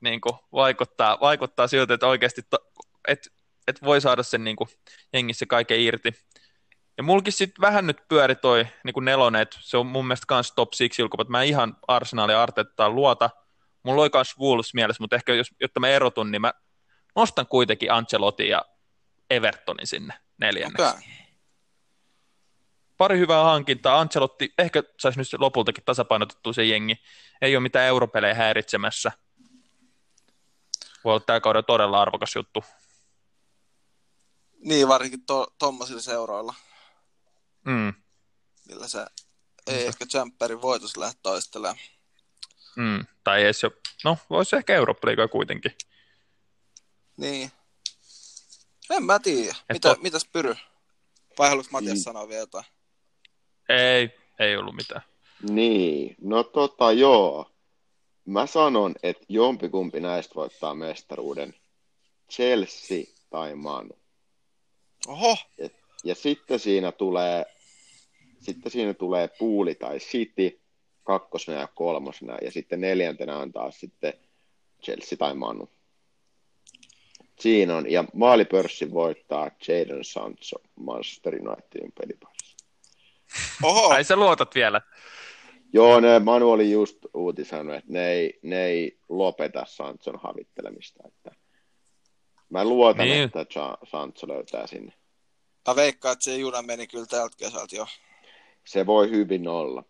niin kuin, vaikuttaa, vaikuttaa siltä, että oikeasti, to, että, että voi saada sen niin kuin, jengissä kaiken irti. Ja mulkin sitten vähän nyt pyöri toi niin kuin nelonen, että se on mun mielestä kans top 6 ilkupat. Mä ihan arsenaalia Artettaa luota. Mulla oli kans Wolves mielessä, mutta ehkä jos, jotta mä erotun, niin mä nostan kuitenkin Ancelotti ja Evertonin sinne neljänneksi. Okay. Pari hyvää hankintaa. Ancelotti ehkä saisi nyt lopultakin tasapainotettua se jengi. Ei ole mitään europelejä häiritsemässä. Voi olla tämä kauden todella arvokas juttu. Niin, varsinkin tuommoisilla to, seuroilla. Mm. Millä se ei mm. ehkä Champerin voitos lähde toistelemaan. Mm. Tai edes jo, no voisi ehkä Eurooppa kuitenkin. Niin. En mä tiedä. Mitä, to... Mitäs Pyry? Vai haluatko Matias mm. sanoa vielä jotain? Ei, ei ollut mitään. Niin, no tota joo. Mä sanon, että jompikumpi näistä voittaa mestaruuden. Chelsea tai Manu. Oho. Ja, ja sitten siinä tulee sitten siinä tulee puuli tai City kakkosena ja kolmosena, ja sitten neljäntenä on taas sitten Chelsea tai Manu. Siinä on, ja maalipörssin voittaa Jadon Sancho Manchester Unitedin peliparissa. Oho! Ai sä luotat vielä. Joo, ne, Manu oli just uutisannut, että ne ei, ne ei lopeta Sanchon havittelemista. Että mä luotan, niin. että Sancho löytää sinne. Mä veikkaan, että se juna meni kyllä tältä kesältä jo. Se voi hyvin olla.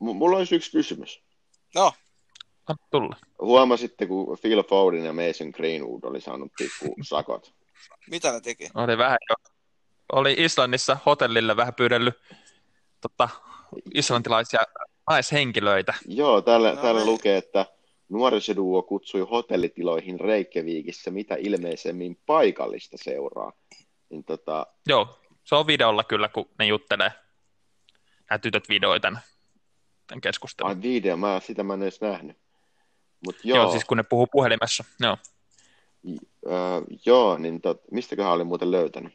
M- mulla olisi yksi kysymys. No. Tulla. Huomasitte, kun Phil Foden ja Mason Greenwood oli saanut pikku sakot. Mitä ne teki? Oli vähän jo. Oli Islannissa hotellille vähän pyydellyt tota, islantilaisia naishenkilöitä. Joo, täällä, no, täällä lukee, että nuorisoduo kutsui hotellitiloihin Reykjavikissa mitä ilmeisemmin paikallista seuraa. Niin, tota... Joo, se on videolla kyllä, kun ne juttelee nämä tytöt videoi tämän, tämän keskustelun. Ai video, mä, sitä mä en edes nähnyt. Mut joo. joo, siis kun ne puhuu puhelimessa, joo. Äh, joo, niin tot, mistäköhän oli muuten löytänyt?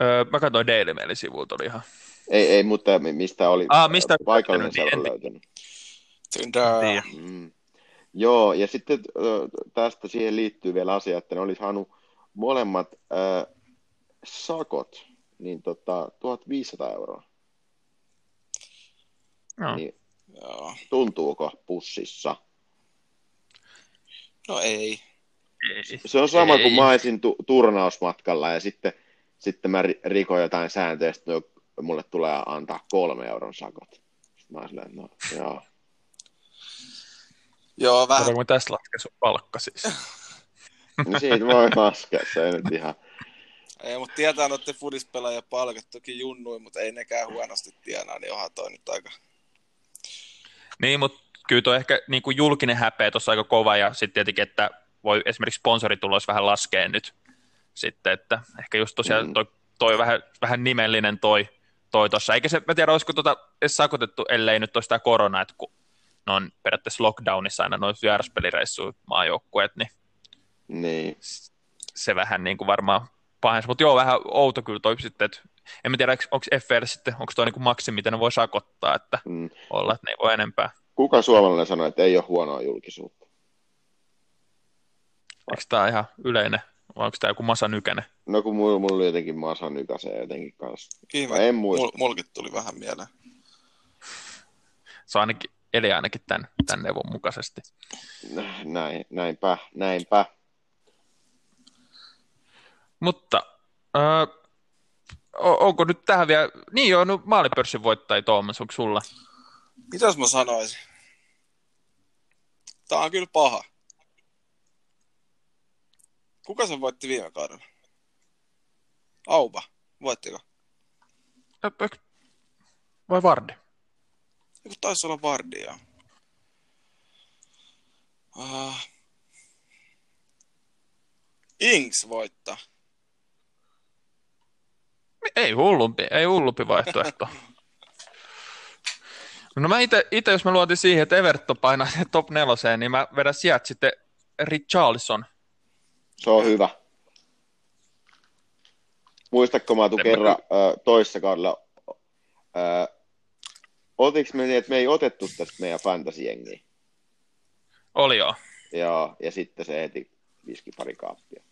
Öö, mä katsoin Daily Mailin sivulta, oli ihan... Ei, ei, mutta mistä oli ah, mistä paikallinen seura löytänyt? Mm. Joo, ja sitten tästä siihen liittyy vielä asia, että ne olisi saanut molemmat äh, sakot niin tota, 1500 euroa. No. Niin, tuntuuko pussissa? No ei. ei. Se on sama ei. kuin mä olisin tu- turnausmatkalla ja sitten, sitten mä rikoin jotain sääntöjä, ja sitten mulle tulee antaa kolme euron sakot. Sitten mä silleen, no joo. Joo, vähän. Tässä laskea sun palkka siis? no siitä voi laskea, se ei nyt ihan... Ei, mutta tietää noiden fudispelaajien palkat toki junnui, mutta ei nekään huonosti tienaa, niin onhan toi nyt aika... Niin, mutta kyllä tuo ehkä niin kuin julkinen häpeä tuossa aika kova, ja sitten tietenkin, että voi esimerkiksi sponsoritulos vähän laskea nyt sitten, että ehkä just tosiaan mm. toi, toi vähän, vähän nimellinen toi, toi tuossa. Eikä se, mä tiedä, olisiko tuota edes sakotettu, ellei nyt ole sitä korona, että kun ne on periaatteessa lockdownissa aina noin vieraspelireissuja maajoukkueet, niin, niin se vähän niin kuin varmaan pahensi. Mutta joo, vähän outo kyllä toi sitten, että en mä tiedä, onko FR sitten, onko toi niin maksimi, mitä ne voi sakottaa, että mm. olla, että ne ei voi enempää. Kuka suomalainen sanoi, että ei ole huonoa julkisuutta? Eikö tämä ihan yleinen, Vai onko tämä joku Masa Nykänen? No kun mulla, mulla oli jotenkin Masa Nykäsen jotenkin kanssa. Ihme, Mä en muista. mul, mulkin tuli vähän mieleen. Se ainakin, eli ainakin tämän, tämän neuvon mukaisesti. Näin, näinpä, näinpä. Mutta äh, onko nyt tähän vielä, niin joo, no maalipörssin voittaja Tuomas, onko sulla? Mitäs mä sanoisin? Tää on kyllä paha. Kuka sen voitti viime kaudella? Auba, voittiko? Vai Vardi? Joku taisi olla Vardia. Uh, Ings voittaa. Ei hullumpi, ei hullumpi vaihtoehto. No mä ite jos mä luotin siihen, että Everton painaa top neloseen, niin mä vedän sieltä sitten Richarlison. Se on hyvä. Muistatko mä kerran äh, toissa kaudella, äh, otiks me niin, että me ei otettu tästä meidän fantasy-jengiä? Oli joo. Ja, ja sitten se heti viski pari kaappia.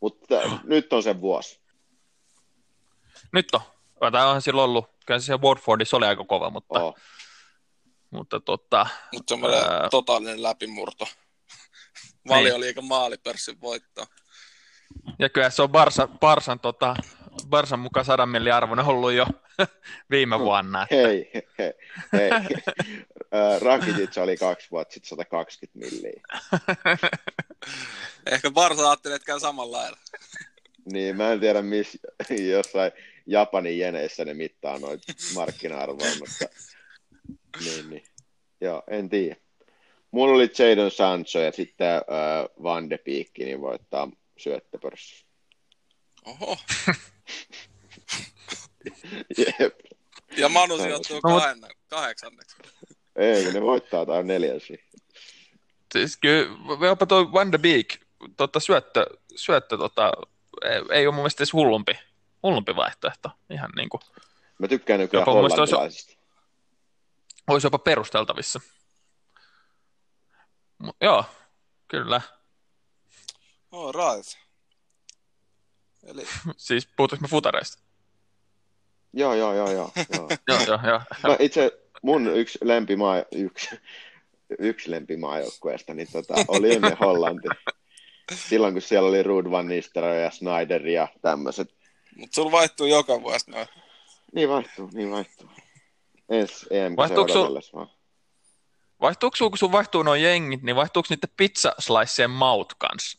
Mutta nyt on se vuosi. Nyt on. Tämä onhan silloin ollut, kyllä se siellä Watfordissa oli aika kova, mutta, Oh. mutta tota, Mutta semmoinen Ää. totaalinen läpimurto. Valioliikan maalipörssin voitto. ja kyllä se on Barsa, Barsan, tota, Barsan mukaan sadan millin arvoinen ollut jo viime vuonna. Että, Hei, hei, hei. Rakitic oli kaksi vuotta sitten 120 milliä. Ehkä Barsa ajattelee, että käy samalla lailla. Niin, mä en tiedä, missä jossain Japanin jeneissä ne mittaa noita markkina-arvoja, mutta niin, niin. Joo, en tiedä. Mulla oli Jadon Sancho ja sitten äh, Van de Beek, niin voittaa syöttöpörssi. Oho. Jep. Ja Manu sijoittuu No, kahden, kahdeksanneksi. Ei, ne voittaa tai neljänsi. siis kyllä jopa tuo Van de Beek, tota, syöttö, syöttö tota, ei, ei ole mun mielestä edes hullumpi, hullumpi vaihtoehto. Ihan niin kuin, Mä tykkään nykyään Jopa mielestä olisi- hollantilaisista. olisi jopa perusteltavissa. Mut, joo, kyllä. Oh, right. Eli Siis puhutuinko me futareista? Joo, joo, joo, joo. joo. joo, joo, joo. Mä itse, mun yksi lempimaa, yksi, yksi lempimaajoukkueesta, niin tota, oli ennen Hollanti. Silloin, kun siellä oli Ruud van Nistelrooy ja Snyder ja tämmöiset. Mutta sulla vaihtuu joka vuosi noin. Niin vaihtuu, niin vaihtuu. Ensi EM Vaihtuuko vaan. Vaihtuuko sun, kun sun vaihtuu nuo jengit, niin vaihtuuko niiden pizzasliceen maut kanssa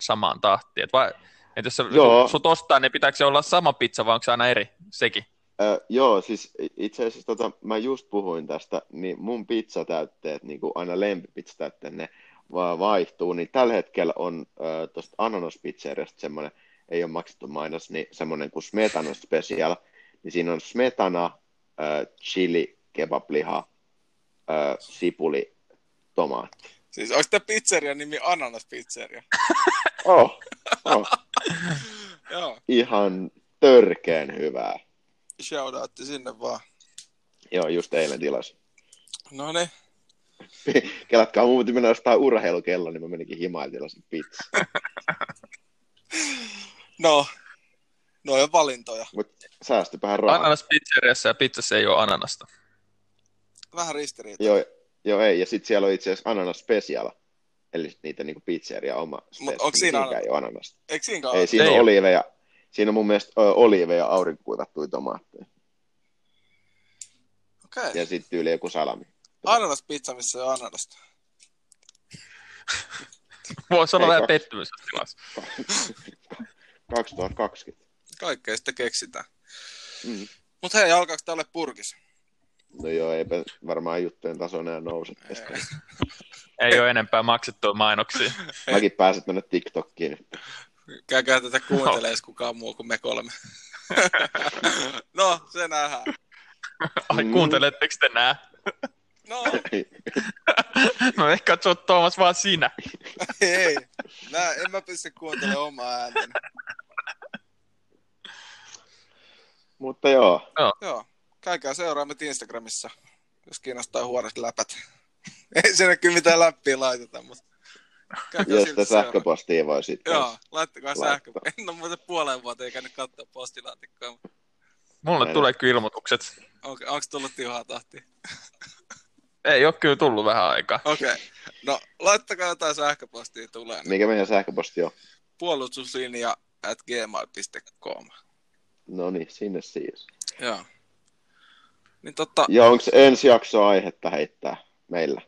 samaan tahtiin? Et vai, et jos sä, Joo. sut ostaa, niin pitääkö se olla sama pizza vai onko se aina eri sekin? Ö, joo, siis itse asiassa tota, mä just puhuin tästä, niin mun pizzatäytteet, niin kuin aina lempipizzatäytteet, ne va- vaihtuu, niin tällä hetkellä on äh, tuosta ananaspizzeriasta semmoinen, ei ole maksettu mainos, niin semmoinen kuin smetana special, niin siinä on smetana, äh, chili, kebabliha, äh, sipuli, tomaatti. Siis onko tämä pizzeria nimi Ananas Pizzeria? Oh, oh, Joo, ihan törkeen hyvää. shoutoutti sinne vaan. Joo, just eilen tilasin. No niin, Kelatkaa, mun piti mennä ostaa urheilukello, niin mä menikin himaan tilasin pizza. No, no on valintoja. Mutta säästypähän rahaa. Ananas pizzeriassa ja pizzassa ei ole ananasta. Vähän ristiriita. Joo, joo, ei. Ja sitten siellä on itse asiassa ananas special. Eli niitä niinku pizzeria oma special. onko siinä Siinäkään ei ole ananasta. Eikö Ei, ole? siinä Ei on oliiveja. Siinä on mun mielestä ö, oliiveja aurinkokuivattuja tomaatteja. Okei. Ja sitten tyyli joku salami. Ananas pizza, missä on ananasta. Voisi olla Ei vähän pettymys tilassa. 2020. Kaikkea sitten keksitään. Mm. Mutta hei, alkaako tää ole purkis? No joo, eipä varmaan juttujen taso enää nouse tästä. Ei. Ei ole enempää maksettua mainoksia. Mäkin pääset mennä TikTokkiin. Käykää tätä kuuntelee edes kukaan muu kuin me kolme. no, se nähdään. Ai Mm. kuunteletteko te nää? No, No ehkä se on Tuomas vaan sinä. ei. Nää, en mä pysty kuuntelemaan omaa ääntäni. Mutta joo, Joo, käykää seuraa meitä Instagramissa, jos kiinnostaa huonet läpät. Ei siinä kyllä mitään läppiä laiteta, mutta Käykää silti sitä sähköpostia voi sitten. Joo, laittakaa sähkö. En ole muuten puoleen vuoteen käynyt katsoa postilaatikkoa. mutta Mulle Ei. tulee kyllä ilmoitukset. Onko, onko tullut tiuhaa tahtia? Ei ole kyllä tullut vähän aikaa. Okei. Okay. No, laittakaa jotain sähköpostia tulee. Mikä meidän sähköposti on? puolustuslinja at gmail.com. No niin, sinne siis. Joo. Niin totta, Ja onko ensi jakso aihetta heittää meillä?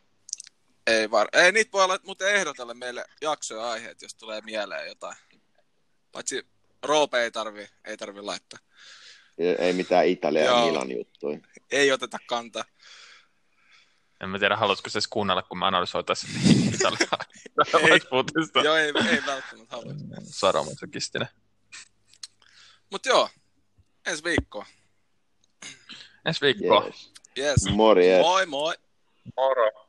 ei var... Ei, niitä voi olla muuten ehdotella meille jaksoja aiheet, jos tulee mieleen jotain. Paitsi Roope ei tarvi, ei tarvi laittaa. Ei mitään Italia ja. Milan juttuja. Ei oteta kantaa. En mä tiedä, haluaisiko se edes kuunnella, kun mä analysoitais Italiaa. Ei. Puutista. Joo, ei, ei välttämättä halua. Sadomasokistinen. Mut joo, ensi viikkoa. Ensi viikkoa. Yes. Yes. Morjes. Moi moi! Moro.